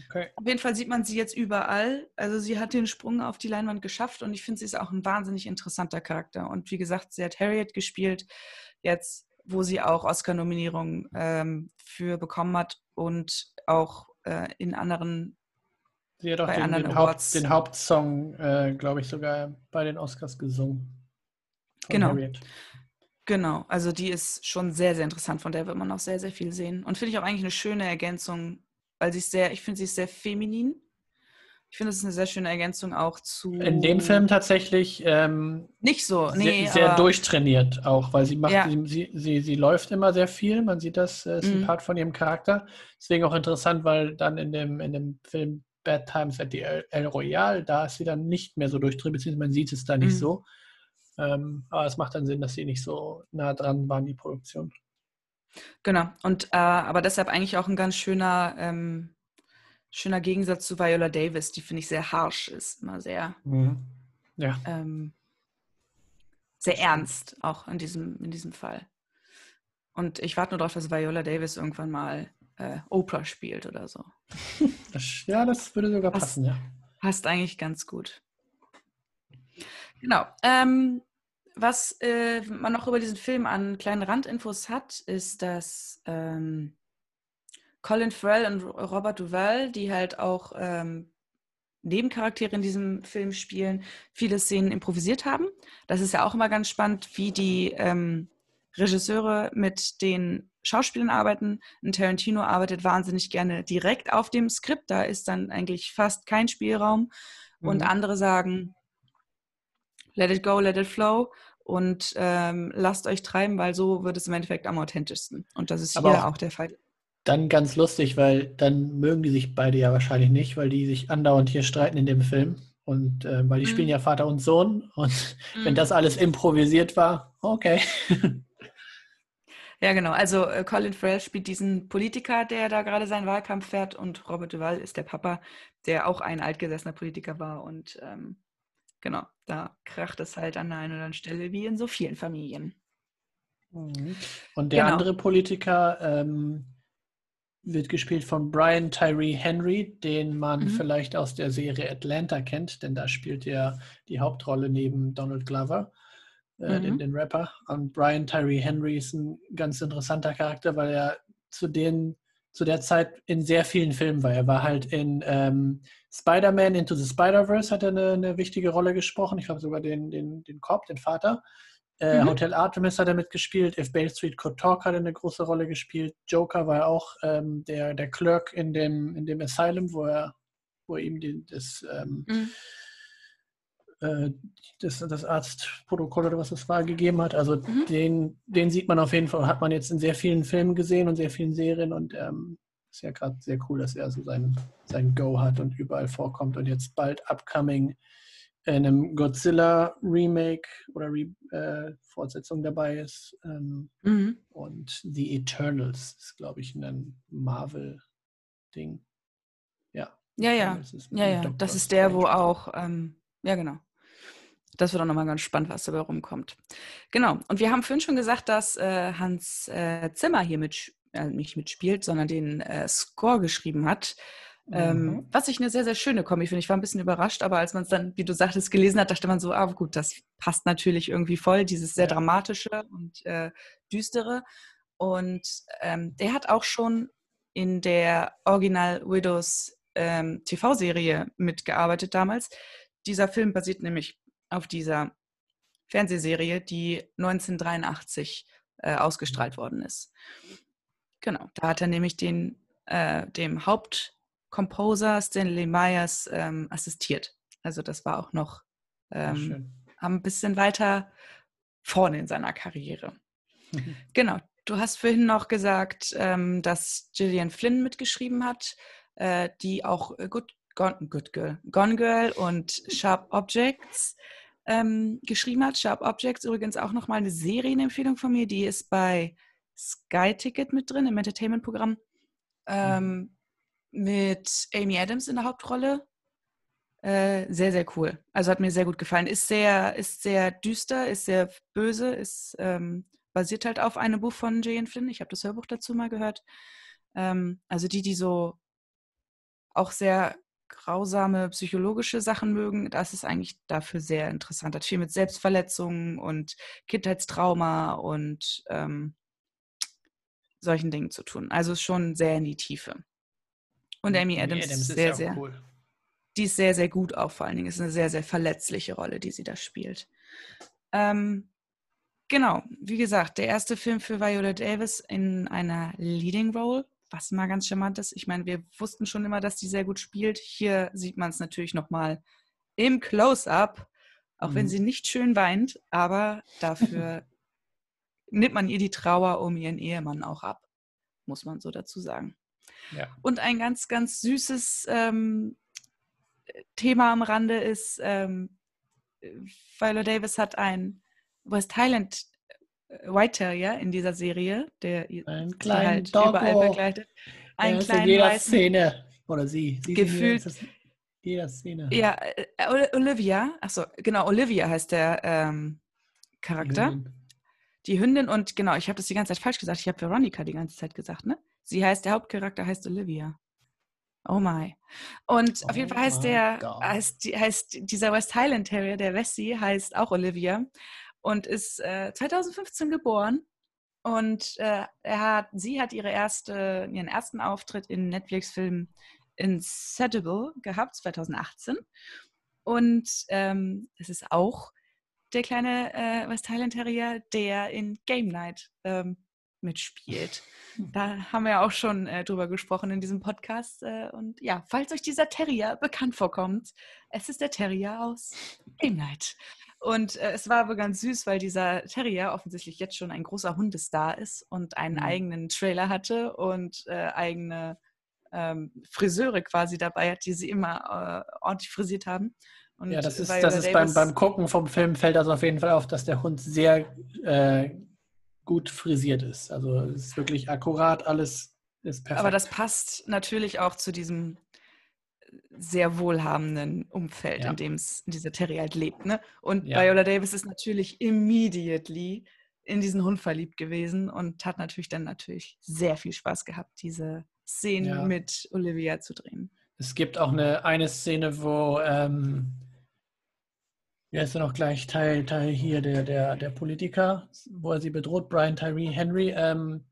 Okay. Auf jeden Fall sieht man sie jetzt überall. Also sie hat den Sprung auf die Leinwand geschafft und ich finde, sie ist auch ein wahnsinnig interessanter Charakter. Und wie gesagt, sie hat Harriet gespielt, jetzt, wo sie auch Oscar-Nominierungen ähm, für bekommen hat und auch äh, in anderen Sie hat auch den, den, Haupt, den, Hauptsong, äh, glaube ich, sogar bei den Oscars gesungen. Genau. Harriet. Genau, also die ist schon sehr, sehr interessant, von der wird man auch sehr, sehr viel sehen. Und finde ich auch eigentlich eine schöne Ergänzung, weil sie ist sehr, ich finde sie ist sehr feminin. Ich finde, es ist eine sehr schöne Ergänzung auch zu. In dem Film tatsächlich ähm, nicht so, nee. Sehr, sehr durchtrainiert auch, weil sie macht, ja. sie, sie, sie, sie, läuft immer sehr viel. Man sieht das, äh, ist mhm. ein Part von ihrem Charakter. Deswegen auch interessant, weil dann in dem, in dem Film Bad Times at the El, El Royale, da ist sie dann nicht mehr so durchtrainiert, beziehungsweise man sieht es da nicht mhm. so. Ähm, aber es macht dann Sinn, dass sie nicht so nah dran waren, die Produktion. Genau. Und äh, aber deshalb eigentlich auch ein ganz schöner ähm, schöner Gegensatz zu Viola Davis, die finde ich sehr harsh ist, immer sehr, mhm. ja. ähm, sehr ernst, auch in diesem, in diesem Fall. Und ich warte nur darauf, dass Viola Davis irgendwann mal äh, Oprah spielt oder so. Das, ja, das würde sogar passt, passen, ja. Passt eigentlich ganz gut. Genau. Ähm, was äh, man noch über diesen Film an kleinen Randinfos hat, ist, dass ähm, Colin Farrell und Robert Duvall, die halt auch ähm, Nebencharaktere in diesem Film spielen, viele Szenen improvisiert haben. Das ist ja auch immer ganz spannend, wie die ähm, Regisseure mit den Schauspielern arbeiten. Ein Tarantino arbeitet wahnsinnig gerne direkt auf dem Skript. Da ist dann eigentlich fast kein Spielraum. Mhm. Und andere sagen, let it go, let it flow und ähm, lasst euch treiben, weil so wird es im Endeffekt am authentischsten. Und das ist Aber hier auch, auch der Fall. Dann ganz lustig, weil dann mögen die sich beide ja wahrscheinlich nicht, weil die sich andauernd hier streiten in dem Film. Und äh, weil die mhm. spielen ja Vater und Sohn. Und mhm. wenn das alles improvisiert war, okay. Ja, genau. Also äh, Colin Farrell spielt diesen Politiker, der da gerade seinen Wahlkampf fährt und Robert Duval ist der Papa, der auch ein altgesessener Politiker war. Und ähm, genau, da kracht es halt an der einen oder anderen Stelle wie in so vielen Familien. Mhm. Und der genau. andere Politiker, ähm, wird gespielt von Brian Tyree Henry, den man Mhm. vielleicht aus der Serie Atlanta kennt, denn da spielt er die Hauptrolle neben Donald Glover, äh, Mhm. den, den Rapper. Und Brian Tyree Henry ist ein ganz interessanter Charakter, weil er zu den zu der Zeit in sehr vielen Filmen war. Er war halt in ähm, Spider-Man Into the Spider-Verse hat er eine, eine wichtige Rolle gesprochen. Ich glaube sogar den, den, den Cop, den Vater. Äh, Mhm. Hotel Artemis hat er mitgespielt. If Bale Street Could Talk hat er eine große Rolle gespielt. Joker war auch ähm, der, der Clerk in dem, in dem Asylum, wo er, wo ihm die, das, ähm, Mhm. äh, das, das Arztprotokoll oder was das war gegeben hat. Also Mhm. den, den sieht man auf jeden Fall, hat man jetzt in sehr vielen Filmen gesehen und sehr vielen Serien und ähm, ist ja gerade sehr cool, dass er so sein, sein Go hat und überall vorkommt und jetzt bald upcoming in einem Godzilla-Remake oder Re äh, Fortsetzung dabei ist. Ähm, Mhm. und The Eternals ist, glaube ich, ein Marvel-Ding. Ja. Ja, ja. Ja, ja. Doctor Das ist der, wo auch, ähm, ja, genau. Das wird auch nochmal ganz spannend, was dabei rumkommt. Genau. Und wir haben vorhin schon gesagt, dass äh, Hans äh, Zimmer hier mit, äh, nicht mitspielt, sondern den äh, Score geschrieben hat. Ähm, Mhm. was ich eine sehr, sehr schöne Kombi finde. Ich war ein bisschen überrascht, aber als man es dann, wie du sagtest, gelesen hat, dachte man so, ah gut, das passt natürlich irgendwie voll, dieses sehr dramatische und äh, düstere. Und ähm, der hat auch schon in der Original Widows ähm, TV-Serie mitgearbeitet damals. Dieser Film basiert nämlich auf dieser Fernsehserie, die 1983 äh, ausgestrahlt worden ist. Genau, da hat er nämlich den, äh, dem Hauptcomposer Stanley Myers ähm, assistiert. Also das war auch noch Ja, ähm, ein bisschen weiter vorne in seiner Karriere. Genau. Du hast vorhin noch gesagt, ähm, dass Gillian Flynn mitgeschrieben hat, äh, die auch äh, Good, Gone, Good Girl, Gone Girl und Sharp Objects ähm, geschrieben hat. Sharp Objects übrigens auch nochmal eine Serienempfehlung von mir, die ist bei Sky Ticket mit drin im Entertainment-Programm ähm, mit Amy Adams in der Hauptrolle. Äh, sehr, sehr cool. Also hat mir sehr gut gefallen. Ist sehr, ist sehr düster, ist sehr böse, ist ähm, basiert halt auf einem Buch von Jane Flynn. Ich habe das Hörbuch dazu mal gehört. Ähm, also die, die so auch sehr grausame psychologische Sachen mögen, das ist eigentlich dafür sehr interessant. Hat viel mit Selbstverletzungen und Kindheitstrauma und ähm, solchen Dingen zu tun. Also schon sehr in die Tiefe. Und Amy Adams, ist sehr, cool. die ist sehr, sehr gut auch vor allen Dingen. Ist eine sehr, sehr verletzliche Rolle, die sie da spielt. Ähm, genau, wie gesagt, der erste Film für Viola Davis in einer Leading Role, was mal ganz charmant ist. Ich meine, wir wussten schon immer, dass die sehr gut spielt. Hier sieht man es natürlich nochmal im Close-up, auch wenn Mhm. sie nicht schön weint, aber dafür nimmt man ihr die Trauer um ihren Ehemann auch ab, muss man so dazu sagen. Ja. Und ein ganz, ganz süßes ähm, Thema am Rande ist, ähm, Viola Davis hat ein West Highland äh, White Terrier in dieser Serie, der Einen sie kleinen halt Doggo. überall begleitet. Einen ist in jeder weißen, Szene. Oder sie. sie Gefühlt- jeder, Szene. ja, äh, Ol- Olivia, achso, genau, Olivia heißt der ähm, Charakter. Hündin. Die Hündin und genau, ich habe das die ganze Zeit falsch gesagt. Ich habe Veronica die ganze Zeit gesagt, ne? Sie heißt, der Hauptcharakter heißt Olivia. Oh my. Und auf jeden Oh Fall heißt der, heißt, heißt dieser West Highland Terrier, der Wessie, heißt auch Olivia und ist äh, 2015 geboren. Und äh, er hat, sie hat ihre erste, ihren ersten Auftritt in Netflix-Film Insatiable gehabt, 2018. Und ähm, es ist auch der kleine äh, West Highland Terrier, der in Game Night ähm, mitspielt. Da haben wir ja auch schon äh, drüber gesprochen in diesem Podcast. Äh, und ja, falls euch dieser Terrier bekannt vorkommt, es ist der Terrier aus Game Night. Und äh, es war aber ganz süß, weil dieser Terrier offensichtlich jetzt schon ein großer Hundestar ist und einen Mhm. eigenen Trailer hatte und äh, eigene ähm, Friseure quasi dabei hat, die sie immer äh, ordentlich frisiert haben. Und Ja, das ist, das ist beim, beim Gucken vom Film fällt das auf jeden Fall auf, dass der Hund sehr äh, gut frisiert ist. Also es ist wirklich akkurat, alles ist perfekt. Aber das passt natürlich auch zu diesem sehr wohlhabenden Umfeld, Ja. in dem es dieser Terrier halt lebt. Ne? Und Ja. Viola Davis ist natürlich immediately in diesen Hund verliebt gewesen und hat natürlich dann natürlich sehr viel Spaß gehabt, diese Szenen Ja. mit Olivia zu drehen. Es gibt auch eine, eine Szene, wo, ähm, wie heißt er noch gleich, Teil, Teil hier, der, der, der Politiker, wo er sie bedroht, Brian Tyree Henry, ähm,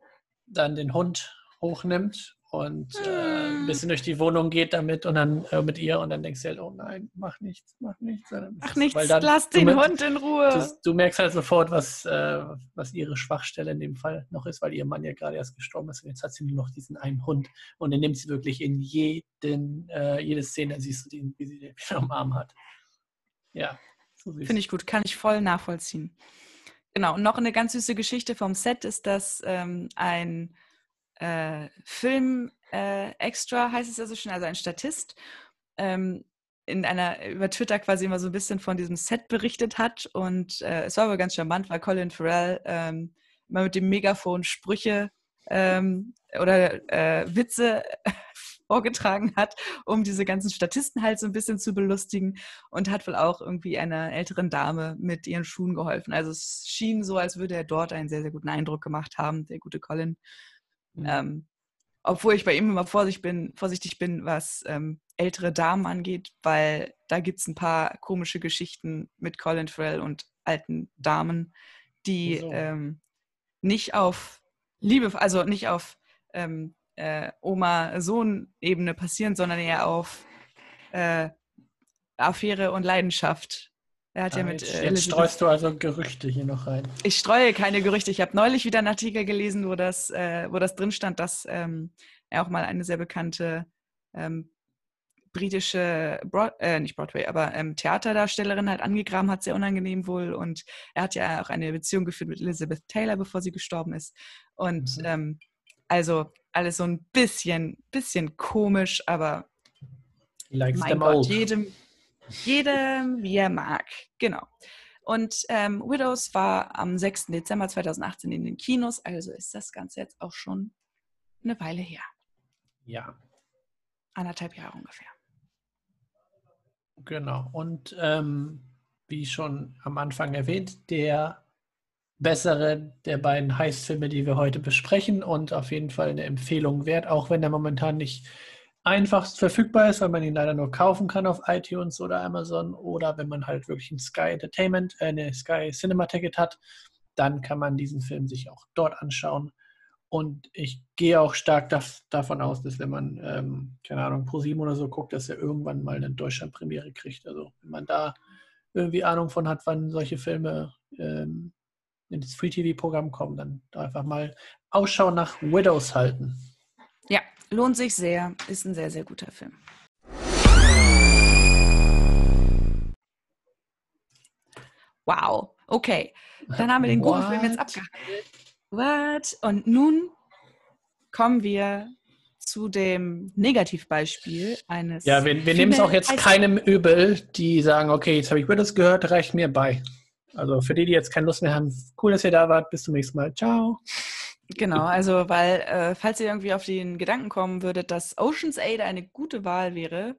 dann den Hund hochnimmt und äh, ein bisschen durch die Wohnung geht damit und dann äh, mit ihr und dann denkst du halt, oh nein, mach nichts, mach nichts. Dann- Ach nichts, dann- lass du den mer- Hund in Ruhe. Du, du merkst halt sofort, was, äh, was ihre Schwachstelle in dem Fall noch ist, weil ihr Mann ja gerade erst gestorben ist und jetzt hat sie nur noch diesen einen Hund und den nimmt sie wirklich in jeden, äh, jede Szene, siehst du den, wie sie den wieder am Arm hat. Ja. Finde ich gut, kann ich voll nachvollziehen. Genau, und noch eine ganz süße Geschichte vom Set ist, dass ähm, ein äh, Film-Extra, heißt es ja so schön, also ein Statist, ähm, in einer, über Twitter quasi immer so ein bisschen von diesem Set berichtet hat. Und äh, es war aber ganz charmant, weil Colin Farrell ähm, immer mit dem Megafon Sprüche ähm, oder äh, Witze vorgetragen hat, um diese ganzen Statisten halt so ein bisschen zu belustigen und hat wohl auch irgendwie einer älteren Dame mit ihren Schuhen geholfen. Also es schien so, als würde er dort einen sehr, sehr guten Eindruck gemacht haben, der gute Colin. Mhm. Ähm, obwohl ich bei ihm immer vorsichtig bin, vorsichtig bin was ähm, ältere Damen angeht, weil da gibt es ein paar komische Geschichten mit Colin Farrell und alten Damen, die Wieso? ähm, nicht auf Liebe, also nicht auf ähm, äh, Oma-Sohn-Ebene passieren, sondern eher auf äh, Affäre und Leidenschaft. Er hat ja Ah, mit jetzt, äh, jetzt streust du also Gerüchte hier noch rein. ich streue keine Gerüchte. Ich habe neulich wieder einen Artikel gelesen, wo das, äh, wo das drin stand, dass ähm, er auch mal eine sehr bekannte ähm, britische, Broad äh, nicht Broadway, aber ähm, Theaterdarstellerin halt angegraben hat, sehr unangenehm wohl. Und er hat ja auch eine Beziehung geführt mit Elizabeth Taylor, bevor sie gestorben ist. Und Mhm. ähm, also alles so ein bisschen, bisschen komisch, aber mein Gott, jedem, jedem, wie er mag. Genau. Und ähm, Widows war am 6. Dezember 2018 in den Kinos, also ist das Ganze jetzt auch schon eine Weile her. Ja, Anderthalb Jahre ungefähr. genau. Und ähm, wie schon am Anfang erwähnt, der bessere der beiden Heist-Filme, die wir heute besprechen und auf jeden Fall eine Empfehlung wert, auch wenn er momentan nicht einfachst verfügbar ist, weil man ihn leider nur kaufen kann auf iTunes oder Amazon oder wenn man halt wirklich ein Sky Entertainment, äh, eine Sky Cinema Ticket hat, dann kann man diesen Film sich auch dort anschauen. Und ich gehe auch stark dav- davon aus, dass wenn man, ähm, keine Ahnung, ProSieben oder so guckt, dass er irgendwann mal eine Deutschland-Premiere kriegt. Also wenn man da irgendwie Ahnung von hat, wann solche Filme ähm, ins Free-TV-Programm kommen, dann da einfach mal Ausschau nach Widows halten. Ja, lohnt sich sehr. Ist ein sehr, sehr guter Film. Wow. Okay. Dann haben wir den Google-Film jetzt What? abgehandelt. What? Und nun kommen wir zu dem Negativbeispiel eines. Ja, wir, wir nehmen es auch jetzt keinem übel, die sagen, okay, jetzt habe ich Widows gehört, reicht mir bei. Also für die, die jetzt keine Lust mehr haben, cool, dass ihr da wart. Bis zum nächsten Mal. Ciao. Genau, also weil, äh, falls ihr irgendwie auf den Gedanken kommen würdet, dass Ocean's 8 eine gute Wahl wäre,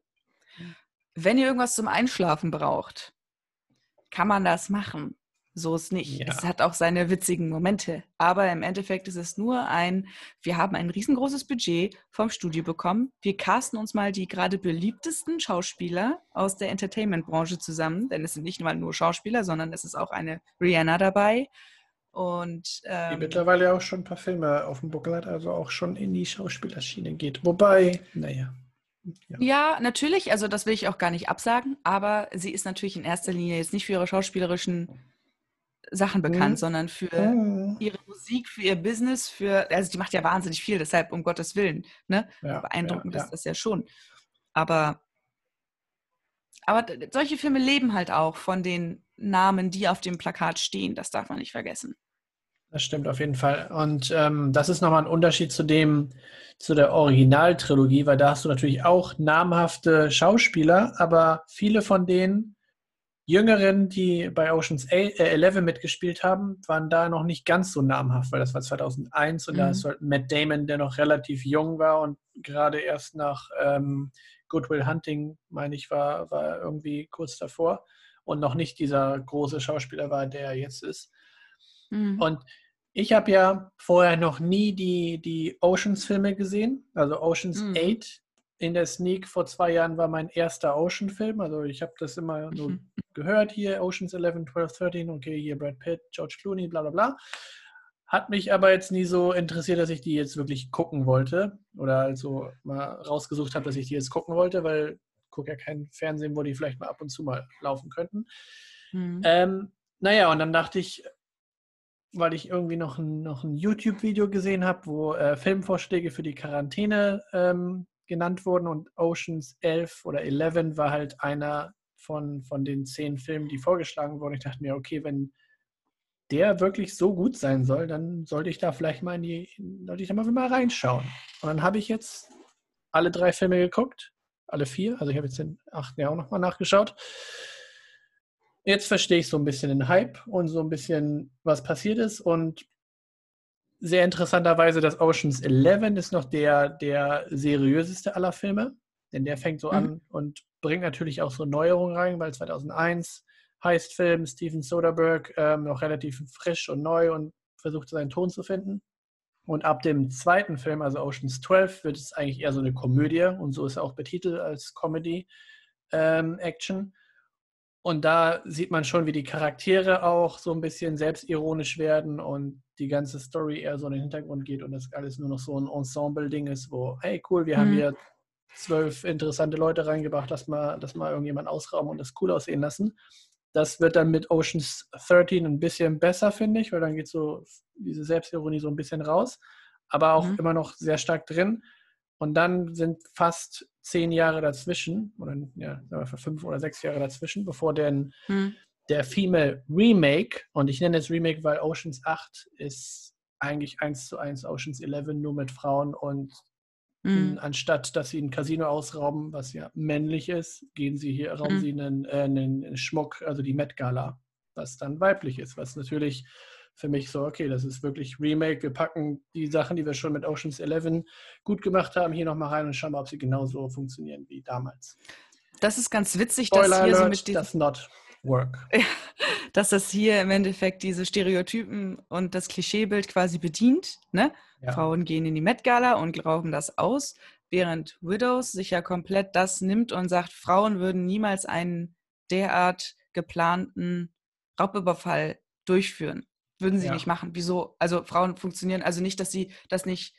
wenn ihr irgendwas zum Einschlafen braucht, kann man das machen. So ist nicht. Ja. Es hat auch seine witzigen Momente. Aber im Endeffekt ist es nur ein, wir haben ein riesengroßes Budget vom Studio bekommen. Wir casten uns mal die gerade beliebtesten Schauspieler aus der Entertainment-Branche zusammen. Denn es sind nicht mal nur Schauspieler, sondern es ist auch eine Rihanna dabei. Und Die ähm, mittlerweile auch schon ein paar Filme auf dem Buckel hat, also auch schon in die Schauspielerschiene geht. Wobei, naja. Ja. Ja, natürlich. Also das will ich auch gar nicht absagen. Aber sie ist natürlich in erster Linie jetzt nicht für ihre schauspielerischen Sachen bekannt, Mhm. sondern für Ah, ihre Musik, für ihr Business, für also die macht ja wahnsinnig viel. Deshalb um Gottes Willen, ne? ja, Beeindruckend ja, ist das ja schon. Aber aber solche Filme leben halt auch von den Namen, die auf dem Plakat stehen. Das darf man nicht vergessen. Das stimmt auf jeden Fall. Und ähm, das ist nochmal ein Unterschied zu dem, zu der Originaltrilogie, weil da hast du natürlich auch namhafte Schauspieler, aber viele von den Jüngeren, die bei Oceans 8, äh, 11 mitgespielt haben, waren da noch nicht ganz so namhaft, weil das war 2001 und da Mhm. hast du halt Matt Damon, der noch relativ jung war und gerade erst nach ähm, Goodwill Hunting, meine ich, war, war irgendwie kurz davor und noch nicht dieser große Schauspieler war, der er jetzt ist. Mhm. Und Ich habe ja vorher noch nie die, die Oceans-Filme gesehen, also Oceans mhm. 8 in der Sneak vor zwei Jahren war mein erster Ocean-Film. Also ich habe das immer nur mhm. Gehört hier, Oceans 11, 12, 13, okay, hier Brad Pitt, George Clooney, bla bla bla. Hat mich aber jetzt nie so interessiert, dass ich die jetzt wirklich gucken wollte. Oder also mal rausgesucht habe, dass ich die jetzt gucken wollte, weil ich gucke ja kein Fernsehen, wo die vielleicht mal ab und zu mal laufen könnten. Mhm. Ähm, naja, und dann dachte ich, weil ich irgendwie noch ein, noch ein YouTube-Video gesehen habe, wo äh, Filmvorschläge für die Quarantäne ähm, genannt wurden und Oceans 11 oder 11 war halt einer von, von den zehn Filmen, die vorgeschlagen wurden. Ich dachte mir, okay, wenn der wirklich so gut sein soll, dann sollte ich da vielleicht mal in die, sollte ich da mal reinschauen. Und dann habe ich jetzt alle drei Filme geguckt, alle vier, also ich habe jetzt den achten ja auch nochmal nachgeschaut. Jetzt verstehe ich so ein bisschen den Hype und so ein bisschen, was passiert ist und sehr interessanterweise, dass Oceans 11 ist noch der, der seriöseste aller Filme, denn der fängt so mhm. an und bringt natürlich auch so Neuerungen rein, weil 2001 heißt Film, Steven Soderbergh, ähm, noch relativ frisch und neu und versucht seinen Ton zu finden. Und ab dem zweiten Film, also Oceans 12, wird es eigentlich eher so eine Komödie und so ist er auch betitelt als Comedy-Action. Ähm, und da sieht man schon, wie die Charaktere auch so ein bisschen selbstironisch werden und die ganze Story eher so in den Hintergrund geht und das alles nur noch so ein Ensemble-Ding ist, wo, hey cool, wir mhm. haben hier zwölf interessante Leute reingebracht, lass mal, lass mal irgendjemand ausrauben und das cool aussehen lassen. Das wird dann mit Oceans 13 ein bisschen besser, finde ich, weil dann geht so diese Selbstironie so ein bisschen raus, aber auch mhm. immer noch sehr stark drin. Und dann sind fast zehn Jahre dazwischen, oder ja, sagen wir fünf oder sechs Jahre dazwischen, bevor denn mhm der Female Remake, und ich nenne es Remake, weil Oceans 8 ist eigentlich eins zu eins Oceans 11 nur mit Frauen und mhm. anstatt dass sie ein Casino ausrauben, was ja männlich ist, gehen sie hier, rauben mhm. sie einen, äh, einen Schmuck, also die Met Gala, was dann weiblich ist, was natürlich für mich so, okay, das ist wirklich Remake. Wir packen die Sachen, die wir schon mit Oceans 11 gut gemacht haben, hier nochmal rein und schauen mal, ob sie genauso funktionieren wie damals. Das ist ganz witzig, Spoiler dass hier Alert, so mit. Das not work. dass das hier im Endeffekt diese Stereotypen und das Klischeebild quasi bedient. Ne? Ja. Frauen gehen in die Met Gala und rauben das aus, während Widows sich ja komplett das nimmt und sagt, Frauen würden niemals einen derart geplanten Raubüberfall durchführen. Würden sie ja. nicht machen. Wieso? Also Frauen funktionieren, also nicht, dass sie das nicht,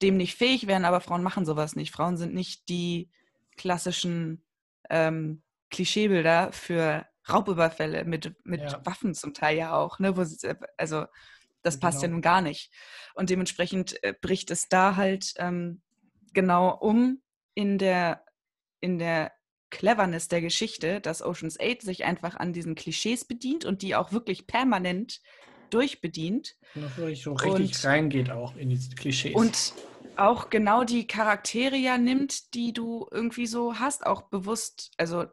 dem nicht fähig wären, aber Frauen machen sowas nicht. Frauen sind nicht die klassischen ähm, Klischeebilder für Raubüberfälle mit, mit ja. Waffen zum Teil ja auch, ne? Wo, also das passt genau. ja nun gar nicht. Und dementsprechend äh, bricht es da halt ähm, genau um in der, in der Cleverness der Geschichte, dass Oceans 8 sich einfach an diesen Klischees bedient und die auch wirklich permanent durchbedient. Und wirklich so richtig und, reingeht auch in diese Klischees. Und auch genau die Charaktere ja nimmt, die du irgendwie so hast, auch bewusst, also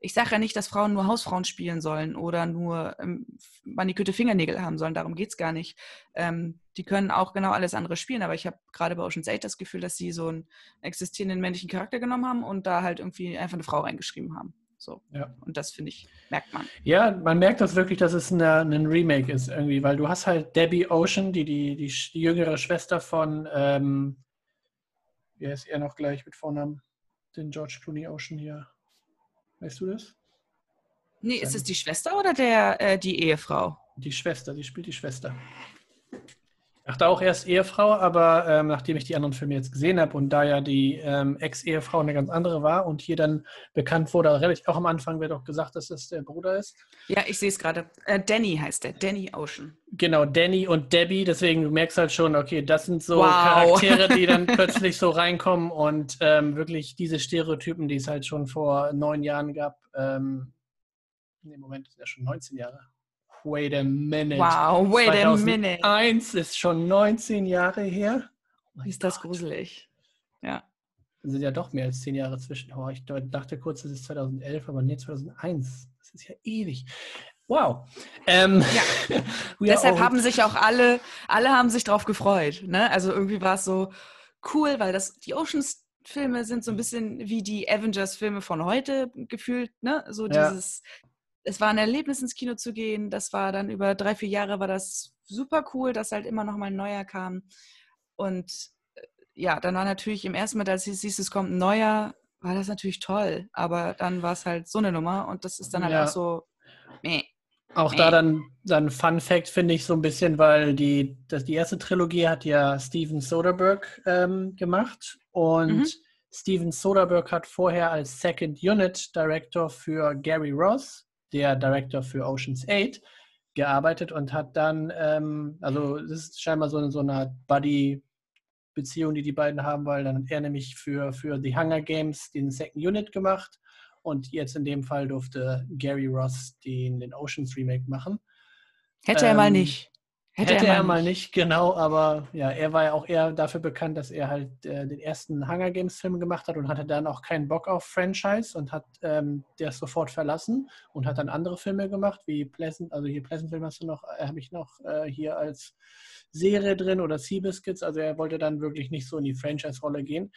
ich sage ja nicht, dass Frauen nur Hausfrauen spielen sollen oder nur ähm, manikürte Fingernägel haben sollen. Darum geht es gar nicht. Ähm, die können auch genau alles andere spielen, aber ich habe gerade bei Ocean's 8 das Gefühl, dass sie so einen existierenden männlichen Charakter genommen haben und da halt irgendwie einfach eine Frau reingeschrieben haben. So. Ja. Und das finde ich, merkt man. Ja, man merkt das wirklich, dass es eine, ein Remake ist irgendwie, weil du hast halt Debbie Ocean, die, die, die, die jüngere Schwester von, ähm, wie heißt er noch gleich mit Vornamen? Den George Clooney Ocean hier. Weißt du das? Nee, ist es die Schwester oder der, äh, die Ehefrau? Die Schwester, die spielt die Schwester. Dachte auch erst Ehefrau, aber ähm, nachdem ich die anderen Filme jetzt gesehen habe und da ja die ähm, Ex-Ehefrau eine ganz andere war und hier dann bekannt wurde, relativ auch am Anfang wird auch gesagt, dass das der Bruder ist. Ja, ich sehe es gerade. Äh, Danny heißt der, Danny Ocean. Genau, Danny und Debbie, deswegen du merkst halt schon, okay, das sind so wow. Charaktere, die dann plötzlich so reinkommen und ähm, wirklich diese Stereotypen, die es halt schon vor neun Jahren gab, ähm, im Moment sind ja schon 19 Jahre, wait a minute. Wow, wait 2001 a minute. Eins ist schon 19 Jahre her. Oh ist das gruselig. Ja. Dann sind ja doch mehr als zehn Jahre zwischen. Oh, ich dachte kurz, das ist 2011, aber nee, 2001. Das ist ja ewig. Wow. Ähm, ja. Deshalb haben sich auch alle, alle haben sich drauf gefreut. Ne? Also irgendwie war es so cool, weil das die Oceans Filme sind so ein bisschen wie die Avengers-Filme von heute gefühlt, ne? So ja. dieses es war ein Erlebnis, ins Kino zu gehen. Das war dann über drei, vier Jahre war das super cool, dass halt immer noch mal ein neuer kam. Und äh, ja, dann war natürlich im ersten Mal, als es hieß, es kommt ein neuer, war das natürlich toll. Aber dann war es halt so eine Nummer und das ist dann halt Ja. auch so, meh. Auch Nee. da dann, dann Fun Fact finde ich so ein bisschen, weil die, das, die erste Trilogie hat ja Steven Soderbergh ähm, gemacht und Mhm. Steven Soderbergh hat vorher als Second Unit Director für Gary Ross, der Director für Ocean's 8, gearbeitet und hat dann, ähm, also das ist scheinbar so, so eine Art Buddy-Beziehung, die die beiden haben, weil dann hat er nämlich für, für The Hunger Games den Second Unit gemacht und jetzt in dem Fall durfte Gary Ross den, den Oceans Remake machen. Hätte er mal Ähm, nicht. Hätte, er, mal nicht, genau, aber ja, er war ja auch eher dafür bekannt, dass er halt äh, den ersten Hunger Games Film gemacht hat und hatte dann auch keinen Bock auf Franchise und hat ähm, das sofort verlassen und hat dann andere Filme gemacht, wie Pleasant, also hier Pleasantville hast du noch, äh, habe ich noch äh, hier als Serie drin oder Seabiscuits, also er wollte dann wirklich nicht so in die Franchise-Rolle gehen.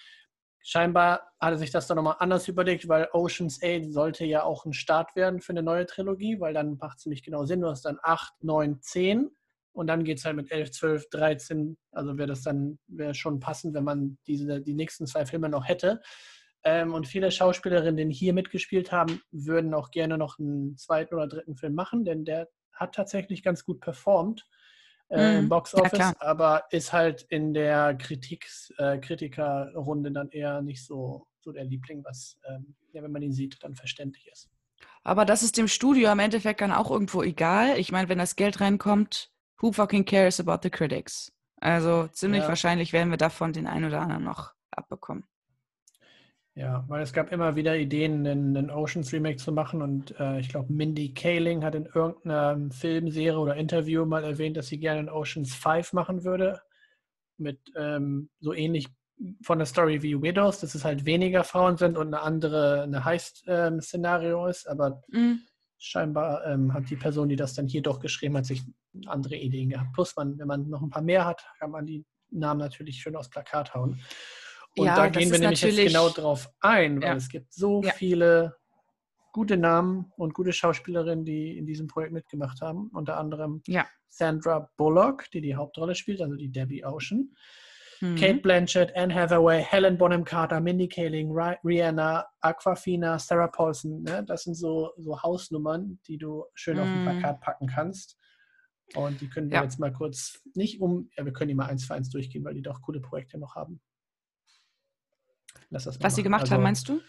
Scheinbar hat er sich das dann nochmal anders überlegt, weil Ocean's 8 sollte ja auch ein Start werden für eine neue Trilogie, weil dann macht es ziemlich genau Sinn. Du hast dann 8, 9, 10 und dann geht es halt mit 11, 12, 13. Also wäre das dann wäre schon passend, wenn man diese, die nächsten zwei Filme noch hätte. Ähm, und viele Schauspielerinnen, die hier mitgespielt haben, würden auch gerne noch einen zweiten oder dritten Film machen, denn der hat tatsächlich ganz gut performt äh, im Mhm. Box Ja, Office, klar. aber ist halt in der Kritiks, äh, Kritikerrunde dann eher nicht so, so der Liebling, was, ähm, ja, wenn man ihn sieht, dann verständlich ist. Aber das ist dem Studio am Endeffekt dann auch irgendwo egal. Ich meine, wenn das Geld reinkommt, who fucking cares about the critics? Also ziemlich Ja. wahrscheinlich werden wir davon den einen oder anderen noch abbekommen. Ja, weil es gab immer wieder Ideen, einen, einen Oceans Remake zu machen und äh, ich glaube, Mindy Kaling hat in irgendeiner Filmserie oder Interview mal erwähnt, dass sie gerne einen Oceans 5 machen würde. Mit ähm, so ähnlich von der Story wie Widows, dass es halt weniger Frauen sind und eine andere, eine Heist-Szenario ist, aber Mhm. scheinbar ähm, hat die Person, die das dann hier doch geschrieben hat, sich andere Ideen gehabt. Plus, man, wenn man noch ein paar mehr hat, kann man die Namen natürlich schön aufs Plakat hauen. Und Ja, da gehen wir nämlich jetzt genau drauf ein, weil Ja. es gibt so Ja. viele gute Namen und gute Schauspielerinnen, die in diesem Projekt mitgemacht haben. Unter anderem. Sandra Bullock, die die Hauptrolle spielt, also die Debbie Ocean. Mhm. Kate Blanchett, Anne Hathaway, Helen Bonham Carter, Mindy Kaling, Ri- Rihanna, Aquafina, Sarah Paulson. Ne? Das sind so, so Hausnummern, die du schön auf ein Mm. Plakat packen kannst. Und die können wir Ja. jetzt mal kurz nicht um, ja, wir können die mal eins für eins durchgehen, weil die doch coole Projekte noch haben. Lass das mal Was sie gemacht Also, haben, meinst du? Gut,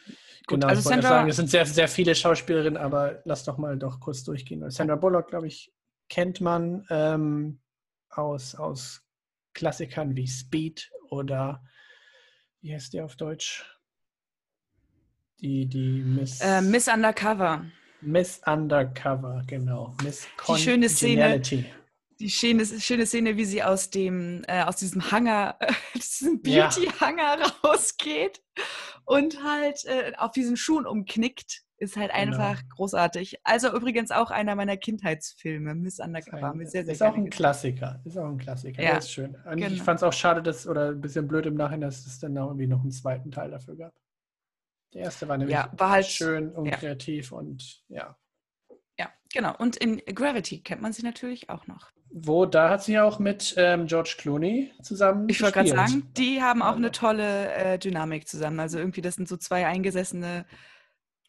Genau, also ich wollte Sandra, sagen, es sind sehr, sehr viele Schauspielerinnen, aber lass doch mal doch kurz durchgehen. Sandra Bullock, glaube ich, kennt man ähm, aus, aus Klassikern wie Speed oder wie heißt der auf Deutsch? Die, die Miss, äh, Miss Undercover. Miss Undercover, genau. Miss Die schöne Szene. Die schöne, schöne Szene, wie sie aus dem, äh, aus diesem Hangar, aus diesem Ja. Beauty-Hangar rausgeht und halt äh, auf diesen Schuhen umknickt, ist halt Genau. einfach großartig. Also übrigens auch einer meiner Kindheitsfilme, Miss Undercover. Wir sehr, sehr ist auch ein Klassiker. Ist auch ein Klassiker. Ja, Der ist schön. Und Ich genau. fand es auch schade, dass, oder ein bisschen blöd im Nachhinein, dass es dann irgendwie noch einen zweiten Teil dafür gab. Der erste war nämlich Ja, war halt- schön und ja. kreativ und ja. Ja, genau. Und in Gravity kennt man sie natürlich auch noch. Wo, da hat sie ja auch mit ähm, George Clooney zusammen Ich wollte gerade sagen, die haben auch Also. eine tolle äh, Dynamik zusammen. Also irgendwie, das sind so zwei eingesessene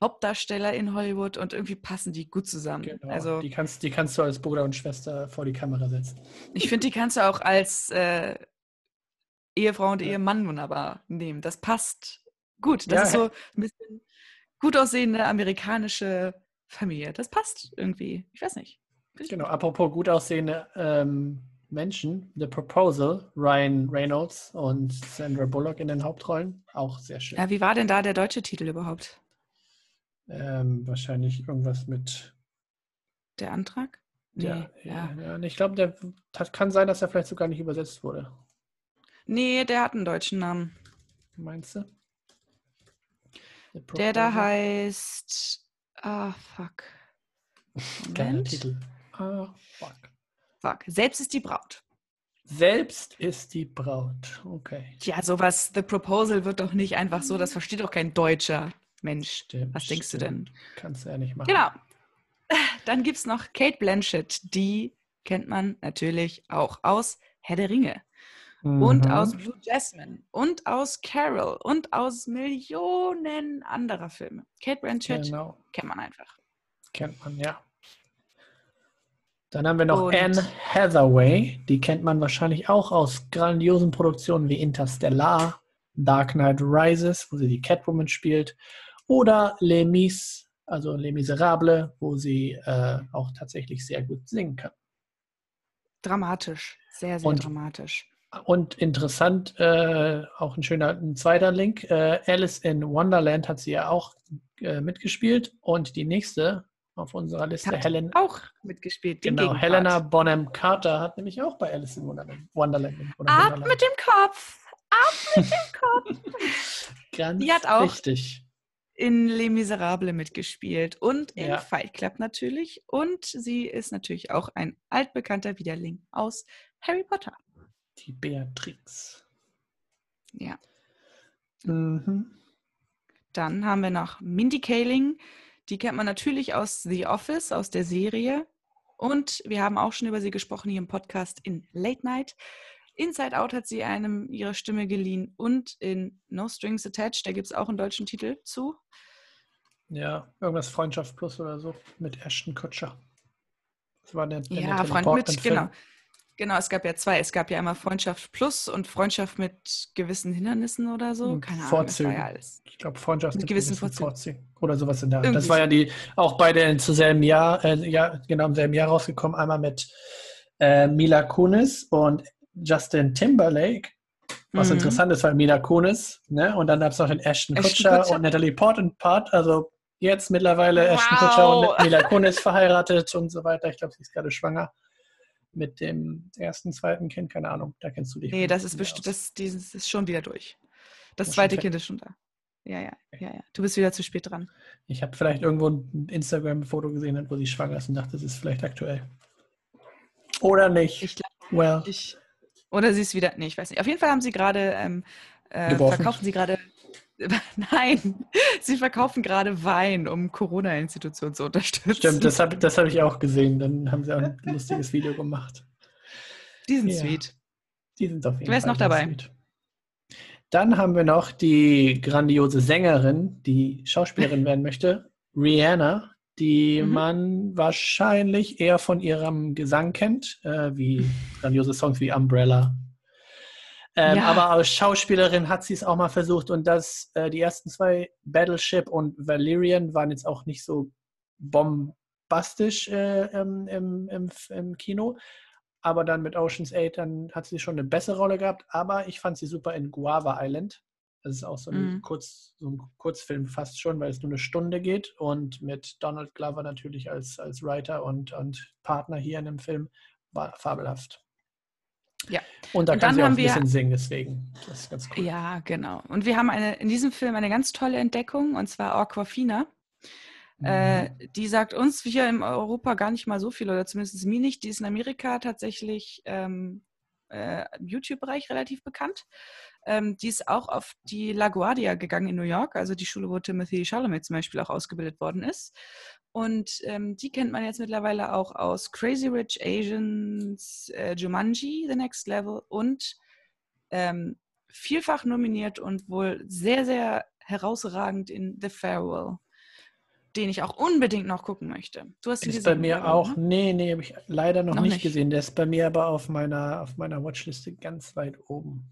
Hauptdarsteller in Hollywood und irgendwie passen die gut zusammen. Genau. Also die, kannst, die kannst du als Bruder und Schwester vor die Kamera setzen. ich finde, die kannst du auch als äh, Ehefrau und Ja. Ehemann wunderbar nehmen. Das passt gut. Das Ja, ist so ein bisschen gut aussehende amerikanische Familie. Das passt irgendwie. Ich weiß nicht. Genau, apropos gut aussehende ähm, Menschen, The Proposal, Ryan Reynolds und Sandra Bullock in den Hauptrollen, auch sehr schön. Ja, wie war denn da der deutsche Titel überhaupt? Ähm, wahrscheinlich irgendwas mit Der Antrag? Nee, ja. Ja, ja, ich glaube, der das kann sein, dass er vielleicht sogar nicht übersetzt wurde. nee, der hat einen deutschen Namen. Meinst du? Der da heißt. Ah, fuck. Geiler. Titel. Ah, fuck. Fuck. Selbst ist die Braut. Selbst ist die Braut. Okay. Ja, sowas, The Proposal wird doch nicht einfach so, das versteht doch kein deutscher Mensch. Stimmt, Was denkst du stimmt. denn? Kannst du ja nicht machen. Genau. Dann gibt es noch Kate Blanchett, die kennt man natürlich auch aus Herr der Ringe mhm. und aus Blue Jasmine und aus Carol und aus Millionen anderer Filme. Kate Blanchett genau. kennt man einfach. Kennt man, ja. Dann haben wir noch und Anne Hathaway. Die kennt man wahrscheinlich auch aus grandiosen Produktionen wie Interstellar, Dark Knight Rises, wo sie die Catwoman spielt, oder Les Mis, also Les Miserables, wo sie äh, auch tatsächlich sehr gut singen kann. Dramatisch, sehr, sehr und, dramatisch. Und interessant, äh, auch ein schöner ein zweiter Link, äh, Alice in Wonderland hat sie ja auch äh, mitgespielt und die nächste auf unserer Liste, hat Helen. Auch mitgespielt. Genau, Helena Bonham Carter hat nämlich auch bei Alice in Wonderland. Wonderland, Ab mit dem Kopf! Ab mit dem Kopf! Ganz die hat auch richtig. in Les Miserables mitgespielt und in ja. Fight Club natürlich. Und sie ist natürlich auch ein altbekannter Widerling aus Harry Potter. Die Beatrix. Ja. Mhm. Dann haben wir noch Mindy Kaling, die kennt man natürlich aus The Office, aus der Serie. Und wir haben auch schon über sie gesprochen hier im Podcast in Late Night. Inside Out hat sie einem ihre Stimme geliehen und in No Strings Attached, da gibt es auch einen deutschen Titel zu. Ja, irgendwas Freundschaft Plus oder so mit Ashton Kutscher. Das war der, der ja, Freund mit, genau. Genau, es gab ja zwei. Es gab ja einmal Freundschaft Plus und Freundschaft mit gewissen Hindernissen oder so. Hm, Keine Vorzügen. Ahnung, das war ja alles. Ich glaube, Freundschaft mit, mit gewissen, gewissen Vorzügen. Vorzügen. Oder sowas in der Art. Das war ja die, auch beide zu selben Jahr, äh, ja, genau im selben Jahr rausgekommen. Einmal mit äh, Mila Kunis und Justin Timberlake. Was mhm. interessant ist, weil Mila Kunis, ne? Und dann gab es noch den Ashton, Ashton Kutcher, Kutcher, und Natalie Portman Part. Also jetzt mittlerweile wow. Ashton Kutcher und Mila Kunis verheiratet und so weiter. Ich glaube, sie ist gerade schwanger mit dem ersten, zweiten Kind, keine Ahnung, da kennst du dich. Nee, das ist bestimmt, das, dieses ist schon wieder durch. Das, das zweite Kind ist schon da. Ja, ja, ja, ja. Du bist wieder zu spät dran. Ich habe vielleicht irgendwo ein Instagram-Foto gesehen, wo sie schwanger ist und dachte, das ist vielleicht aktuell. Oder nicht. Ich glaube, well. ich, oder sie ist wieder, nee, ich weiß nicht. Auf jeden Fall haben sie gerade, ähm, äh, verkaufen sie gerade Nein, sie verkaufen gerade Wein, um Corona-Institutionen zu unterstützen. Stimmt, das habe das hab ich auch gesehen. Dann haben sie auch ein lustiges Video gemacht. Die sind ja. sweet. Die sind auf jeden Wer ist noch dabei? Sweet. Dann haben wir noch die grandiose Sängerin, die Schauspielerin werden möchte, Rihanna, die mhm. man wahrscheinlich eher von ihrem Gesang kennt, äh, wie grandiose Songs wie Umbrella ähm, ja. Aber als Schauspielerin hat sie es auch mal versucht und das, äh, die ersten zwei, Battleship und Valerian, waren jetzt auch nicht so bombastisch äh, im, im, im, Kino. Aber dann mit Ocean's 8, dann hat sie schon eine bessere Rolle gehabt. Aber ich fand sie super in Guava Island. Das ist auch so ein, mhm. Kurz, so ein Kurzfilm fast schon, weil es nur eine Stunde geht. Und mit Donald Glover natürlich als, als Writer und, und Partner hier in dem Film war fabelhaft. Ja. Und da und kann sie auch ein bisschen singen, deswegen. Das ist ganz cool. Ja, genau. Und wir haben eine, in diesem Film eine ganz tolle Entdeckung, und zwar Aquafina. Mhm. Äh, die sagt uns hier in Europa gar nicht mal so viel, oder zumindest mir nicht. Die ist in Amerika tatsächlich ähm, äh, im YouTube-Bereich relativ bekannt. Ähm, die ist auch auf die LaGuardia gegangen in New York, also die Schule, wo Timothy Chalamet zum Beispiel auch ausgebildet worden ist. Und ähm, die kennt man jetzt mittlerweile auch aus Crazy Rich Asians, äh, Jumanji, The Next Level und ähm, vielfach nominiert und wohl sehr, sehr herausragend in The Farewell, den ich auch unbedingt noch gucken möchte. Du hast ihn ist gesehen, bei mir auch, ne? nee, nee, habe ich leider noch, noch nicht, nicht, gesehen. Der ist bei mir aber auf meiner, auf meiner Watchliste ganz weit oben.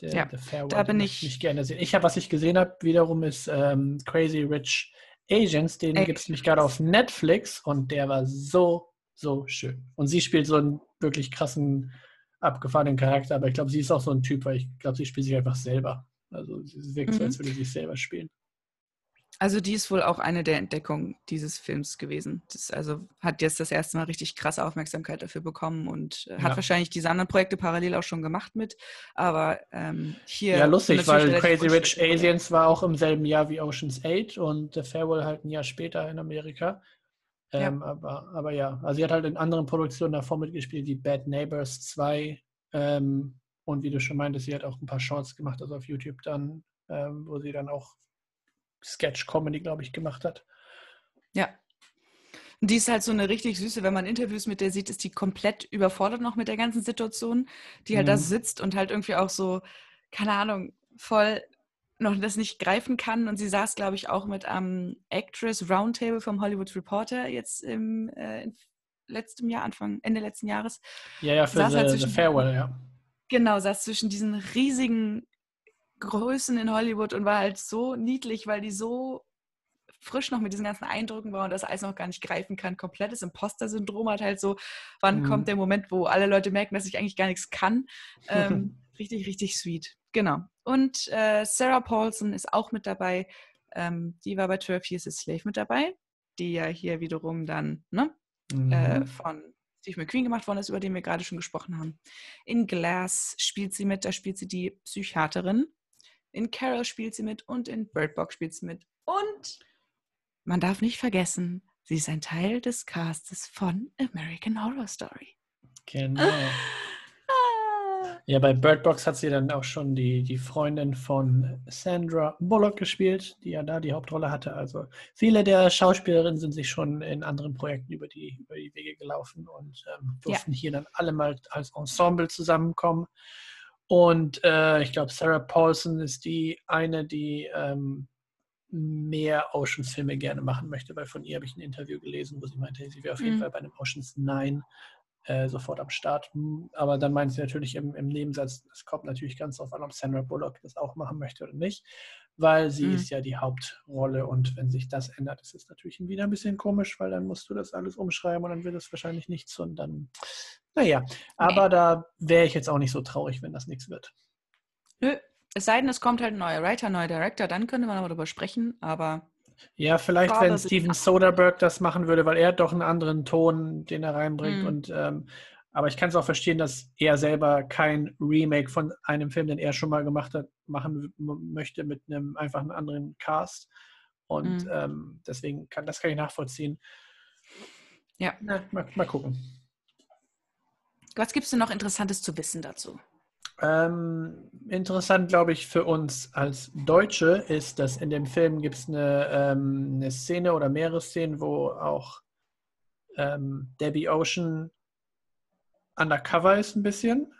Der, ja, The Farewell, da bin ich nicht gerne sehen. Ich habe, was ich gesehen habe, wiederum ist ähm, Crazy Rich Agents, den gibt es nämlich gerade auf Netflix und der war so, so schön. Und sie spielt so einen wirklich krassen, abgefahrenen Charakter, aber ich glaube, sie ist auch so ein Typ, weil ich glaube, sie spielt sich einfach selber. Also sie wirkt mhm. so, als würde sie sich selber spielen. Also die ist wohl auch eine der Entdeckungen dieses Films gewesen. Das also hat jetzt das erste Mal richtig krasse Aufmerksamkeit dafür bekommen und äh, hat wahrscheinlich diese anderen Projekte parallel auch schon gemacht mit. Aber ähm, hier. Ja, lustig, weil Crazy Rich Asians war auch im selben Jahr wie Ocean's 8 und The Farewell halt ein Jahr später in Amerika. Ähm, ja. Aber, aber ja, also sie hat halt in anderen Produktionen davor mitgespielt, wie Bad Neighbors 2. Ähm, und wie du schon meintest, sie hat auch ein paar Shorts gemacht, also auf YouTube dann, ähm, wo sie dann auch Sketch-Comedy, glaube ich, gemacht hat. Ja. Und die ist halt so eine richtig süße, wenn man Interviews mit der sieht, ist die komplett überfordert noch mit der ganzen Situation, die halt mhm. da sitzt und halt irgendwie auch so, keine Ahnung, voll noch das nicht greifen kann. Und sie saß, glaube ich, auch mit am Actress Roundtable vom Hollywood Reporter jetzt im äh, letzten Jahr, Anfang, Ende letzten Jahres. Ja, ja, für saß the, halt the Farewell, ja. Genau, saß zwischen diesen riesigen Größen in Hollywood und war halt so niedlich, weil die so frisch noch mit diesen ganzen Eindrücken war und das alles noch gar nicht greifen kann. Komplettes Imposter-Syndrom hat halt so, wann mhm. kommt der Moment, wo alle Leute merken, dass ich eigentlich gar nichts kann. Ähm, richtig, richtig sweet. Genau. Und äh, Sarah Paulson ist auch mit dabei. Ähm, die war bei 12 Years a Slave mit dabei, die ja hier wiederum dann ne, äh, mhm. äh, von Steve McQueen gemacht worden ist, über den wir gerade schon gesprochen haben. In Glass spielt sie mit, da spielt sie die Psychiaterin. In Carol spielt sie mit und in Bird Box spielt sie mit. Und man darf nicht vergessen, sie ist ein Teil des Castes von American Horror Story. Genau. Ja, bei Bird Box hat sie dann auch schon die, die Freundin von Sandra Bullock gespielt, die ja da die Hauptrolle hatte. Also viele der Schauspielerinnen sind sich schon in anderen Projekten über die, über die Wege gelaufen und ähm, durften ja. hier dann alle mal als Ensemble zusammenkommen. Und äh, ich glaube, Sarah Paulson ist die eine, die ähm, mehr Oceans-Filme gerne machen möchte, weil von ihr habe ich ein Interview gelesen, wo sie meinte, sie wäre auf jeden mhm. Fall bei einem Oceans 9 äh, sofort am Start. Aber dann meint sie natürlich im, im Nebensatz, es kommt natürlich ganz darauf an, ob Sandra Bullock das auch machen möchte oder nicht, weil sie mhm. ist ja die Hauptrolle und wenn sich das ändert, ist es natürlich wieder ein bisschen komisch, weil dann musst du das alles umschreiben und dann wird es wahrscheinlich nichts und dann, naja, aber nee. da wäre ich jetzt auch nicht so traurig, wenn das nichts wird. Nö, es sei denn, es kommt halt ein neuer Writer, ein neuer Director, dann könnte man aber darüber sprechen, aber. Ja, vielleicht, wenn Steven Soderbergh das machen würde, weil er doch einen anderen Ton, den er reinbringt. Mhm. Und, ähm, aber ich kann es auch verstehen, dass er selber kein Remake von einem Film, den er schon mal gemacht hat, machen möchte mit einem einfach einen anderen Cast. Und mhm. ähm, deswegen kann das kann ich nachvollziehen. Ja. Na, mal, mal gucken. Was gibt es denn noch Interessantes zu wissen dazu? Ähm, interessant, glaube ich, für uns als Deutsche ist, dass in dem Film gibt es eine, ähm, eine Szene oder mehrere Szenen, wo auch ähm, Debbie Ocean undercover ist ein bisschen.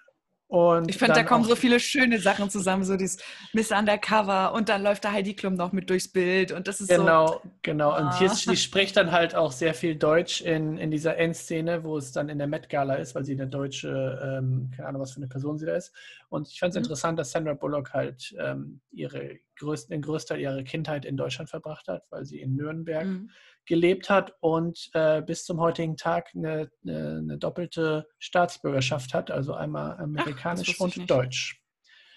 Und ich finde, da kommen so viele schöne Sachen zusammen, so dieses Miss Undercover und dann läuft da Heidi Klum noch mit durchs Bild und das ist genau, so. Genau, genau. Und hier, sie spricht dann halt auch sehr viel Deutsch in, in dieser Endszene, wo es dann in der Met Gala ist, weil sie eine deutsche, ähm, keine Ahnung, was für eine Person sie da ist. Und ich fand es mhm. interessant, dass Sandra Bullock halt ähm, ihre größten, den größten Teil ihrer Kindheit in Deutschland verbracht hat, weil sie in Nürnberg mhm gelebt hat und äh, bis zum heutigen Tag eine, eine, eine, doppelte Staatsbürgerschaft hat, also einmal amerikanisch Ach, und deutsch.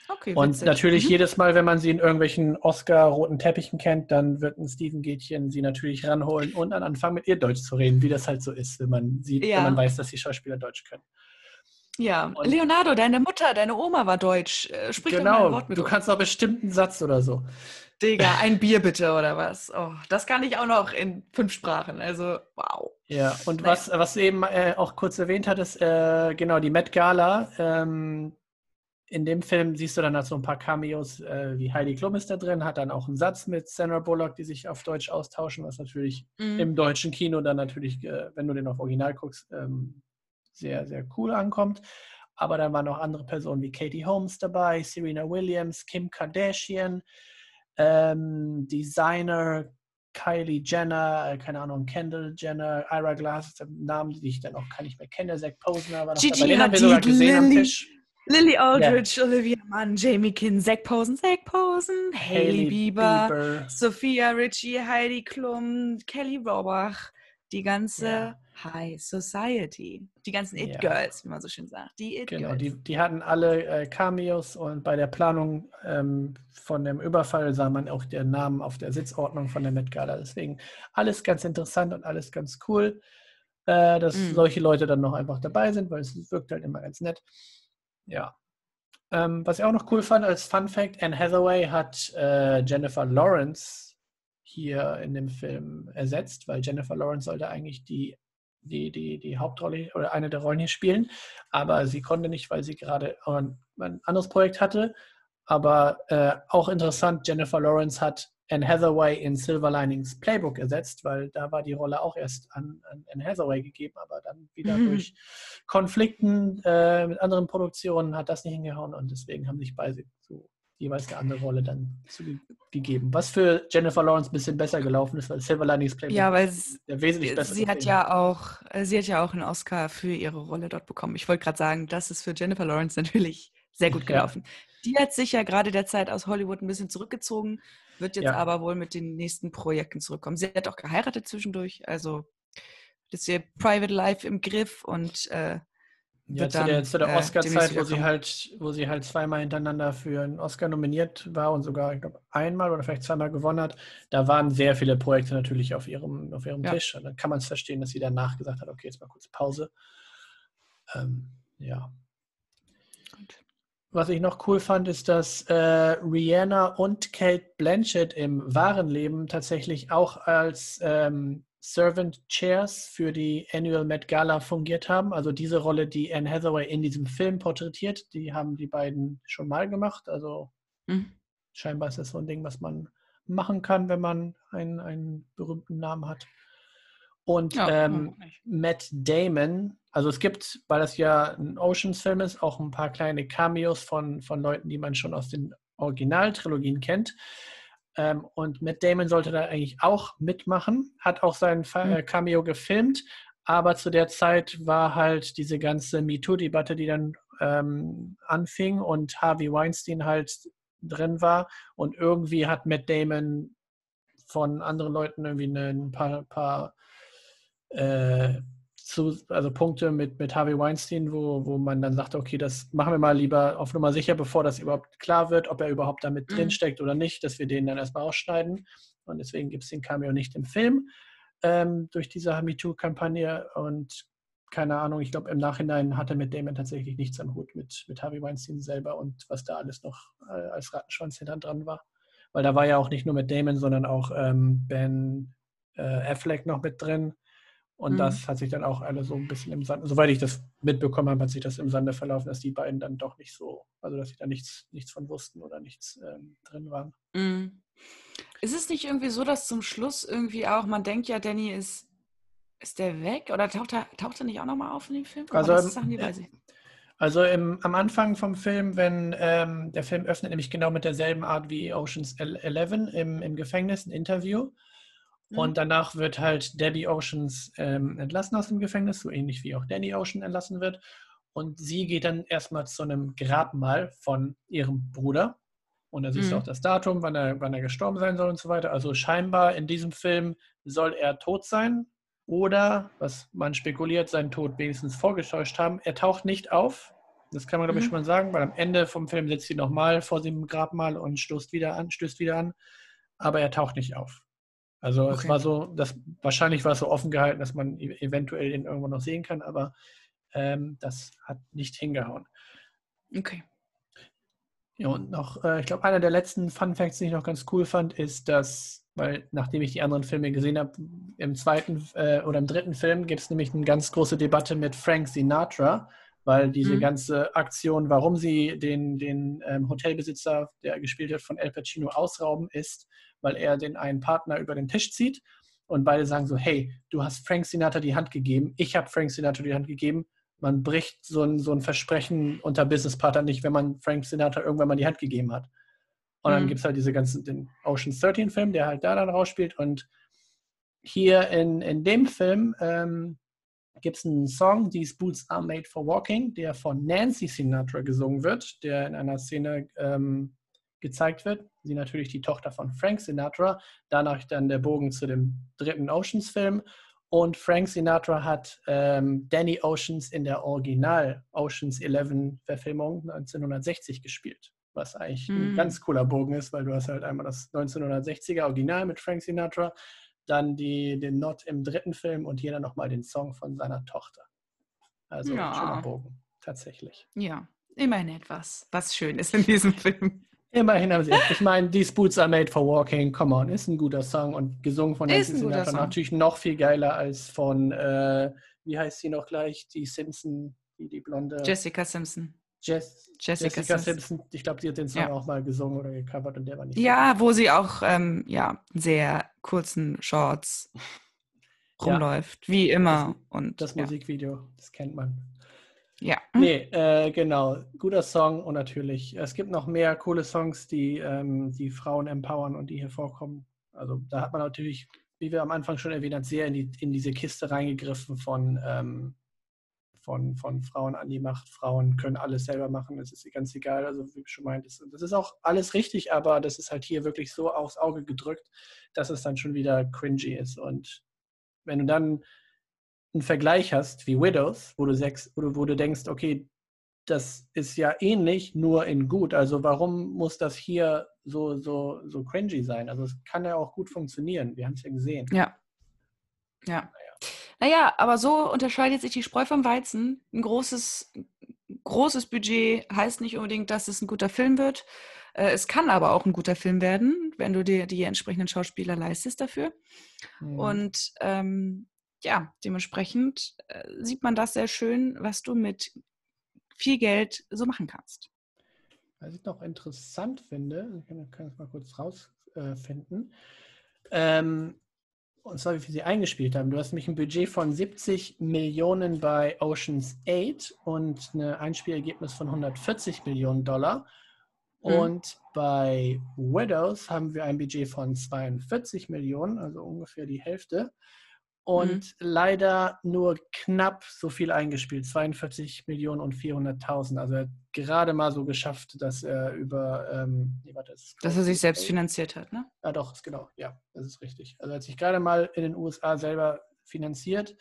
Okay, und witzig. natürlich mhm. jedes Mal, wenn man sie in irgendwelchen Oscar-roten Teppichen kennt, dann wird ein Steven Gätchen sie natürlich ranholen und dann anfangen, mit ihr Deutsch zu reden, wie das halt so ist, wenn man sieht, ja. wenn man weiß, dass die Schauspieler Deutsch können. Ja, und Leonardo, deine Mutter, deine Oma war deutsch. Äh, sprich genau, doch Wort mit du uns. kannst auch bestimmt einen Satz oder so. Digga, ein Bier bitte oder was? Oh, das kann ich auch noch in fünf Sprachen. Also, wow. Ja, und naja. was, was du eben äh, auch kurz erwähnt hattest, äh, genau, die Met Gala. Ähm, in dem Film siehst du dann halt so ein paar Cameos, äh, wie Heidi Klum ist da drin, hat dann auch einen Satz mit Sandra Bullock, die sich auf Deutsch austauschen, was natürlich mhm. im deutschen Kino dann natürlich, äh, wenn du den auf Original guckst, ähm, sehr, sehr cool ankommt. Aber dann waren auch andere Personen wie Katie Holmes dabei, Serena Williams, Kim Kardashian, ähm, Designer Kylie Jenner, äh, keine Ahnung, Kendall Jenner, Ira Glass, Namen, die ich dann auch gar nicht mehr kenne, Zach Posner war noch Gigi dabei. Den haben wir sogar gesehen Lily, am Tisch. Lily Aldridge, yeah. Olivia Munn, Jamie Kinn, Zach Posen, Zach Posen, Hailey Bieber, Bieber, Sophia Ritchie, Heidi Klum, Kelly Robach, die ganze yeah. High Society. Die ganzen It-Girls, wie man so schön sagt. Die It-Girls. Genau, die, die hatten alle äh, Cameos und bei der Planung ähm, von dem Überfall sah man auch den Namen auf der Sitzordnung von der Met Gala. Deswegen alles ganz interessant und alles ganz cool, äh, dass mm. solche Leute dann noch einfach dabei sind, weil es wirkt halt immer ganz nett. Ja. Ähm, was ich auch noch cool fand als Fun Fact, Anne Hathaway hat äh, Jennifer Lawrence hier in dem Film ersetzt, weil Jennifer Lawrence sollte eigentlich die die, die, die Hauptrolle oder eine der Rollen hier spielen. Aber sie konnte nicht, weil sie gerade ein, ein anderes Projekt hatte. Aber äh, auch interessant, Jennifer Lawrence hat Anne Hathaway in Silver Linings Playbook ersetzt, weil da war die Rolle auch erst an, an Anne Hathaway gegeben, aber dann wieder mhm. durch Konflikten äh, mit anderen Produktionen hat das nicht hingehauen und deswegen haben sich beide so jeweils eine andere Rolle dann gegeben. Was für Jennifer Lawrence ein bisschen besser gelaufen ist, weil Silver Linings Playbook ja, weil der wesentlich besser sie hat ja auch äh, Sie hat ja auch einen Oscar für ihre Rolle dort bekommen. Ich wollte gerade sagen, das ist für Jennifer Lawrence natürlich sehr gut gelaufen. Ja. Die hat sich ja gerade derzeit aus Hollywood ein bisschen zurückgezogen, wird jetzt ja. aber wohl mit den nächsten Projekten zurückkommen. Sie hat auch geheiratet zwischendurch, also das ist ihr Private Life im Griff und äh, ja, zu der, zu der äh, Oscar-Zeit, wo sie halt, wo sie halt zweimal hintereinander für einen Oscar nominiert war und sogar, ich glaube, einmal oder vielleicht zweimal gewonnen hat, da waren sehr viele Projekte natürlich auf ihrem, auf ihrem ja. Tisch. Und dann kann man es verstehen, dass sie danach gesagt hat, okay, jetzt mal kurz Pause. Ähm, ja. Was ich noch cool fand, ist, dass äh, Rihanna und Kate Blanchett im wahren Leben tatsächlich auch als ähm, Servant Chairs für die Annual Met Gala fungiert haben. Also diese Rolle, die Anne Hathaway in diesem Film porträtiert, die haben die beiden schon mal gemacht. Also mhm. scheinbar ist das so ein Ding, was man machen kann, wenn man einen, einen berühmten Namen hat. Und ja, ähm, Matt Damon, also es gibt, weil das ja ein Oceans-Film ist, auch ein paar kleine Cameos von, von Leuten, die man schon aus den Originaltrilogien kennt. Ähm, und Matt Damon sollte da eigentlich auch mitmachen, hat auch sein mhm. Cameo gefilmt, aber zu der Zeit war halt diese ganze MeToo-Debatte, die dann ähm, anfing und Harvey Weinstein halt drin war. Und irgendwie hat Matt Damon von anderen Leuten irgendwie ein paar, paar äh, zu, also Punkte mit, mit Harvey Weinstein, wo, wo man dann sagt, okay, das machen wir mal lieber auf Nummer sicher, bevor das überhaupt klar wird, ob er überhaupt damit mhm. drinsteckt oder nicht, dass wir den dann erstmal ausschneiden. Und deswegen gibt es den Cameo nicht im Film ähm, durch diese MeToo-Kampagne. Und keine Ahnung, ich glaube, im Nachhinein hatte mit Damon tatsächlich nichts am Hut mit, mit Harvey Weinstein selber und was da alles noch äh, als Rattenschwanz hinter dran war. Weil da war ja auch nicht nur mit Damon, sondern auch ähm, Ben äh, Affleck noch mit drin und mhm. das hat sich dann auch alle so ein bisschen im Sande, soweit ich das mitbekommen habe, hat sich das im Sande verlaufen, dass die beiden dann doch nicht so, also dass sie da nichts, nichts von wussten oder nichts ähm, drin waren. Mhm. Ist es nicht irgendwie so, dass zum Schluss irgendwie auch, man denkt ja, Danny ist, ist der weg? Oder taucht er, taucht er nicht auch nochmal auf in dem Film? Also, Sachen, die weiß ich. Also im, am Anfang vom Film, wenn ähm, der Film öffnet, nämlich genau mit derselben Art wie Oceans 11 im, im Gefängnis, ein Interview. Und mhm. danach wird halt Debbie Oceans ähm, entlassen aus dem Gefängnis, so ähnlich wie auch Danny Ocean entlassen wird. Und sie geht dann erstmal zu einem Grabmal von ihrem Bruder. Und da siehst du mhm. auch das Datum, wann er, wann er gestorben sein soll und so weiter. Also scheinbar in diesem Film soll er tot sein oder, was man spekuliert, seinen Tod wenigstens vorgetäuscht haben. Er taucht nicht auf. Das kann man, glaube ich, mhm. schon mal sagen, weil am Ende vom Film sitzt sie nochmal vor dem Grabmal und stößt wieder an, stößt wieder an. Aber er taucht nicht auf. Also okay. es war so, das, wahrscheinlich war es so offen gehalten, dass man e-, eventuell ihn irgendwo noch sehen kann, aber ähm, das hat nicht hingehauen. Okay. Ja, und noch, äh, ich glaube, einer der letzten Fun Facts, die ich noch ganz cool fand, ist, dass, weil nachdem ich die anderen Filme gesehen habe, im zweiten äh, oder im dritten Film gibt es nämlich eine ganz große Debatte mit Frank Sinatra, weil diese mhm. ganze Aktion, warum sie den, den ähm, Hotelbesitzer, der gespielt wird von El Pacino, ausrauben, ist, weil er den einen Partner über den Tisch zieht und beide sagen so, hey, du hast Frank Sinatra die Hand gegeben, ich habe Frank Sinatra die Hand gegeben. Man bricht so ein, so ein Versprechen unter Businesspartnern nicht, wenn man Frank Sinatra irgendwann mal die Hand gegeben hat. Und dann mhm. gibt es halt diese ganzen, den Ocean's 13 Film, der halt da dann rausspielt. Und hier in, in dem Film ähm, gibt es einen Song, These Boots Are Made for Walking, der von Nancy Sinatra gesungen wird, der in einer Szene ähm, gezeigt wird. Sie natürlich die Tochter von Frank Sinatra. Danach dann der Bogen zu dem dritten Oceans-Film. Und Frank Sinatra hat ähm, Danny Oceans in der Original Oceans 11 Verfilmung 1960 gespielt. Was eigentlich mm. ein mhm. ganz cooler Bogen ist, weil du hast halt einmal das 1960er Original mit Frank Sinatra, dann die, den Not im dritten Film und hier dann nochmal den Song von seiner Tochter. Also ja. schöner Bogen, tatsächlich. Ja, immerhin etwas, was schön ist in diesem Film. Immerhin haben sie. Ich meine, These Boots are made for walking. Come on, ist ein guter Song und gesungen von Nancy Sinatra natürlich noch viel geiler als von, äh, wie heißt sie noch gleich, die Simpson, die, die blonde. Jessica Simpson. Jess, Jessica, Jessica Simpson. Ich glaube, sie hat den Song ja. auch mal gesungen oder gecovert und der war nicht. Ja, wo sie auch ähm, ja sehr kurzen Shorts rumläuft, ja. wie immer. Das, und das Musikvideo, das kennt man. Ja. Nee, äh, genau. Guter Song und natürlich, es gibt noch mehr coole Songs, die ähm, die Frauen empowern und die hier vorkommen. Also da hat man natürlich, wie wir am Anfang schon erwähnt haben, sehr in, die, in diese Kiste reingegriffen von, ähm, von, von Frauen an die Macht. Frauen können alles selber machen, es ist ganz egal. Also wie schon meint, das, ist auch alles richtig, aber das ist halt hier wirklich so aufs Auge gedrückt, dass es dann schon wieder cringy ist. Und wenn du dann einen Vergleich hast wie Widows, wo du, sechs, wo du, wo du denkst, okay, das ist ja ähnlich, nur in gut. Also warum muss das hier so, so, so cringy sein? Also es kann ja auch gut funktionieren. Wir haben es ja gesehen. Ja. Ja. Naja. aber so unterscheidet sich die Spreu vom Weizen. Ein großes, großes Budget heißt nicht unbedingt, dass es ein guter Film wird. Äh, es kann aber auch ein guter Film werden, wenn du dir die entsprechenden Schauspieler leistest dafür. Mhm. Und ähm, ja, dementsprechend äh, sieht man das sehr schön, was du mit viel Geld so machen kannst. Was ich noch interessant finde, ich kann, es mal kurz rausfinden, äh, ähm, und zwar wie viel sie eingespielt haben. Du hast nämlich ein Budget von 70 Millionen bei Oceans 8 und ein Einspielergebnis von 140 Millionen Dollar. Mhm. Und bei Widows haben wir ein Budget von 42 Millionen, also ungefähr die Hälfte und mhm. leider nur knapp so viel eingespielt, 42 Millionen und 400.000. Also er hat gerade mal so geschafft, dass er über, ähm, nee, warte, das dass er sich selbst finanziert hat, ne? Ja, doch, genau, ja, das ist richtig. Also er hat sich gerade mal in den USA selber finanziert.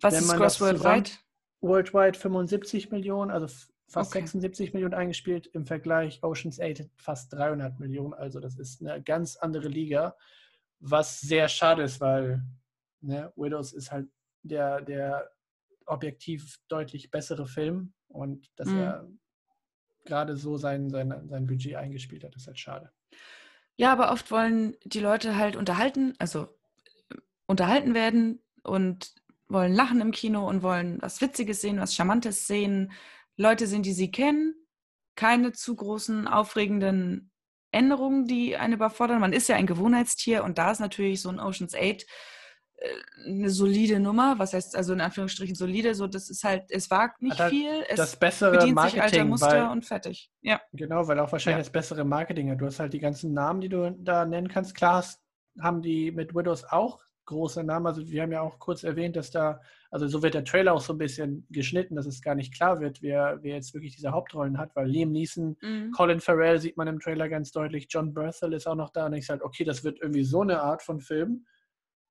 Was ist groß worldwide? Worldwide 75 Millionen, also fast okay. 76 Millionen eingespielt. Im Vergleich Oceans 8 fast 300 Millionen. Also das ist eine ganz andere Liga, was sehr schade ist, weil Ne? Widows ist halt der, der objektiv deutlich bessere Film und dass mhm. er gerade so sein, sein, sein Budget eingespielt hat, ist halt schade. Ja, aber oft wollen die Leute halt unterhalten, also unterhalten werden und wollen lachen im Kino und wollen was Witziges sehen, was Charmantes sehen, Leute sehen, die sie kennen, keine zu großen, aufregenden Änderungen, die einen überfordern. Man ist ja ein Gewohnheitstier und da ist natürlich so ein Oceans 8 äh, eine solide Nummer. Was heißt also in Anführungsstrichen solide? So, das ist halt, es wagt nicht halt viel. Es das bessere bedient Marketing, sich alter Muster weil, und fertig. Ja. Genau, weil auch wahrscheinlich ja. das bessere Marketing hat. Du hast halt die ganzen Namen, die du da nennen kannst. Klar haben die mit Widows auch große Namen. Also wir haben ja auch kurz erwähnt, dass da, also so wird der Trailer auch so ein bisschen geschnitten, dass es gar nicht klar wird, wer, wer jetzt wirklich diese Hauptrollen hat, weil Liam Neeson, mhm. Colin Farrell sieht man im Trailer ganz deutlich, John Berthel ist auch noch da und ich sage, okay, das wird irgendwie so eine Art von Film.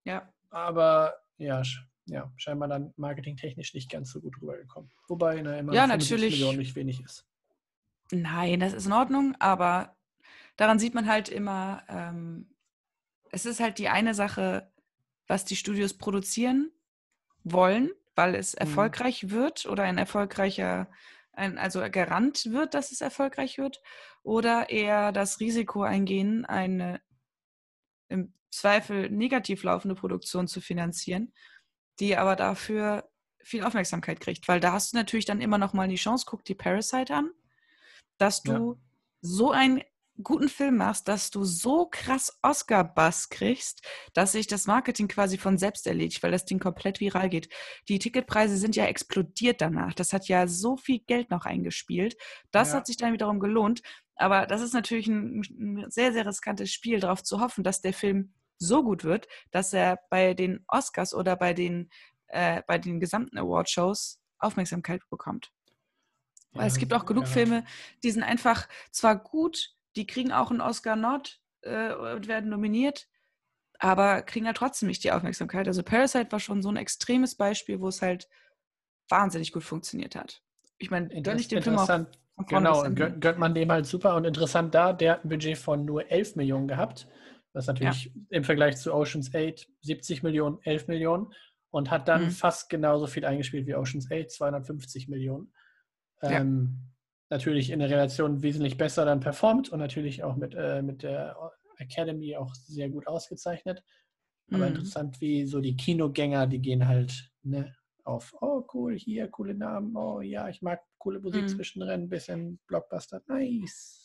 Ja aber ja, ja, scheinbar dann marketingtechnisch nicht ganz so gut rübergekommen. Wobei na, immer ja, natürlich, Millionen nicht wenig ist. Nein, das ist in Ordnung, aber daran sieht man halt immer, ähm, es ist halt die eine Sache, was die Studios produzieren wollen, weil es mhm. erfolgreich wird oder ein erfolgreicher, ein, also Garant wird, dass es erfolgreich wird, oder eher das Risiko eingehen, eine im Zweifel negativ laufende Produktion zu finanzieren, die aber dafür viel Aufmerksamkeit kriegt, weil da hast du natürlich dann immer noch mal die Chance, guck die Parasite an, dass du ja. so einen guten Film machst, dass du so krass Oscar-Bass kriegst, dass sich das Marketing quasi von selbst erledigt, weil das Ding komplett viral geht. Die Ticketpreise sind ja explodiert danach. Das hat ja so viel Geld noch eingespielt. Das ja. hat sich dann wiederum gelohnt. Aber das ist natürlich ein, ein sehr, sehr riskantes Spiel, darauf zu hoffen, dass der Film so gut wird, dass er bei den Oscars oder bei den, äh, bei den gesamten Awardshows Aufmerksamkeit bekommt. Ja, Weil es gibt auch genug ja. Filme, die sind einfach zwar gut, die kriegen auch einen Oscar-Nod äh, und werden nominiert, aber kriegen halt trotzdem nicht die Aufmerksamkeit. Also Parasite war schon so ein extremes Beispiel, wo es halt wahnsinnig gut funktioniert hat. Ich meine, gönne ich den Film auch. Genau, gönnt man dem halt super und interessant da, der hat ein Budget von nur 11 Millionen gehabt. Ist natürlich ja. im Vergleich zu Oceans 8 70 Millionen, 11 Millionen und hat dann mhm. fast genauso viel eingespielt wie Oceans 8, 250 Millionen. Ja. Ähm, natürlich in der Relation wesentlich besser dann performt und natürlich auch mit, äh, mit der Academy auch sehr gut ausgezeichnet. Aber mhm. interessant, wie so die Kinogänger, die gehen halt, ne, auf, oh cool, hier, coole Namen, oh ja, ich mag coole Musik Mhm. zwischendrin, bisschen Blockbuster, nice.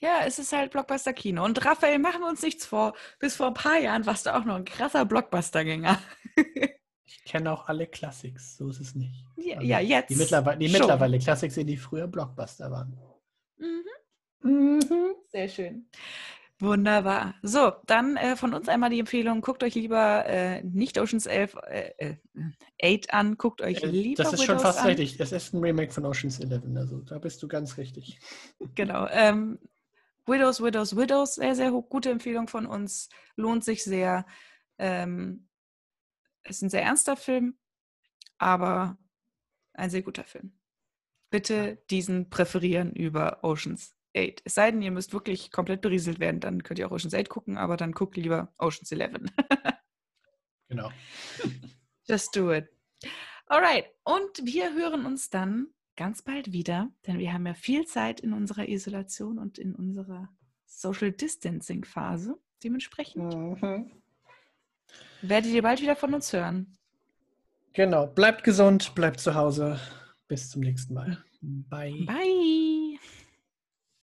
Ja, es ist halt Blockbuster-Kino. Und Raphael, machen wir uns nichts vor. Bis vor ein paar Jahren warst du auch noch ein krasser Blockbuster-Gänger. Ich kenne auch alle Classics, so ist es nicht. Ja, Also ja, jetzt. Die mittlerweile, die mittlerweile Classics sind, die früher Blockbuster waren. Mhm. Mhm. Sehr schön. Wunderbar. So, dann äh, von uns einmal die Empfehlung, guckt euch lieber äh, nicht Oceans 11, äh, äh, 8 an, guckt euch Äh, lieber Das ist schon Widows fast an. richtig. Es ist ein Remake von Ocean's Eleven, also da bist du ganz richtig. Genau. Ähm, Widows, Widows, Widows, sehr, sehr gute Empfehlung von uns. Lohnt sich sehr. Ähm, ist ein sehr ernster Film, aber ein sehr guter Film. Bitte diesen präferieren über Oceans 8. Es sei denn, ihr müsst wirklich komplett berieselt werden, dann könnt ihr auch Oceans 8 gucken, aber dann guckt lieber Oceans 11. Genau. Just do it. Alright, und wir hören uns dann ganz bald wieder, denn wir haben ja viel Zeit in unserer Isolation und in unserer Social Distancing Phase. Dementsprechend Mhm. werdet ihr bald wieder von uns hören. Genau. Bleibt gesund, bleibt zu Hause. Bis zum nächsten Mal. Bye. Bye!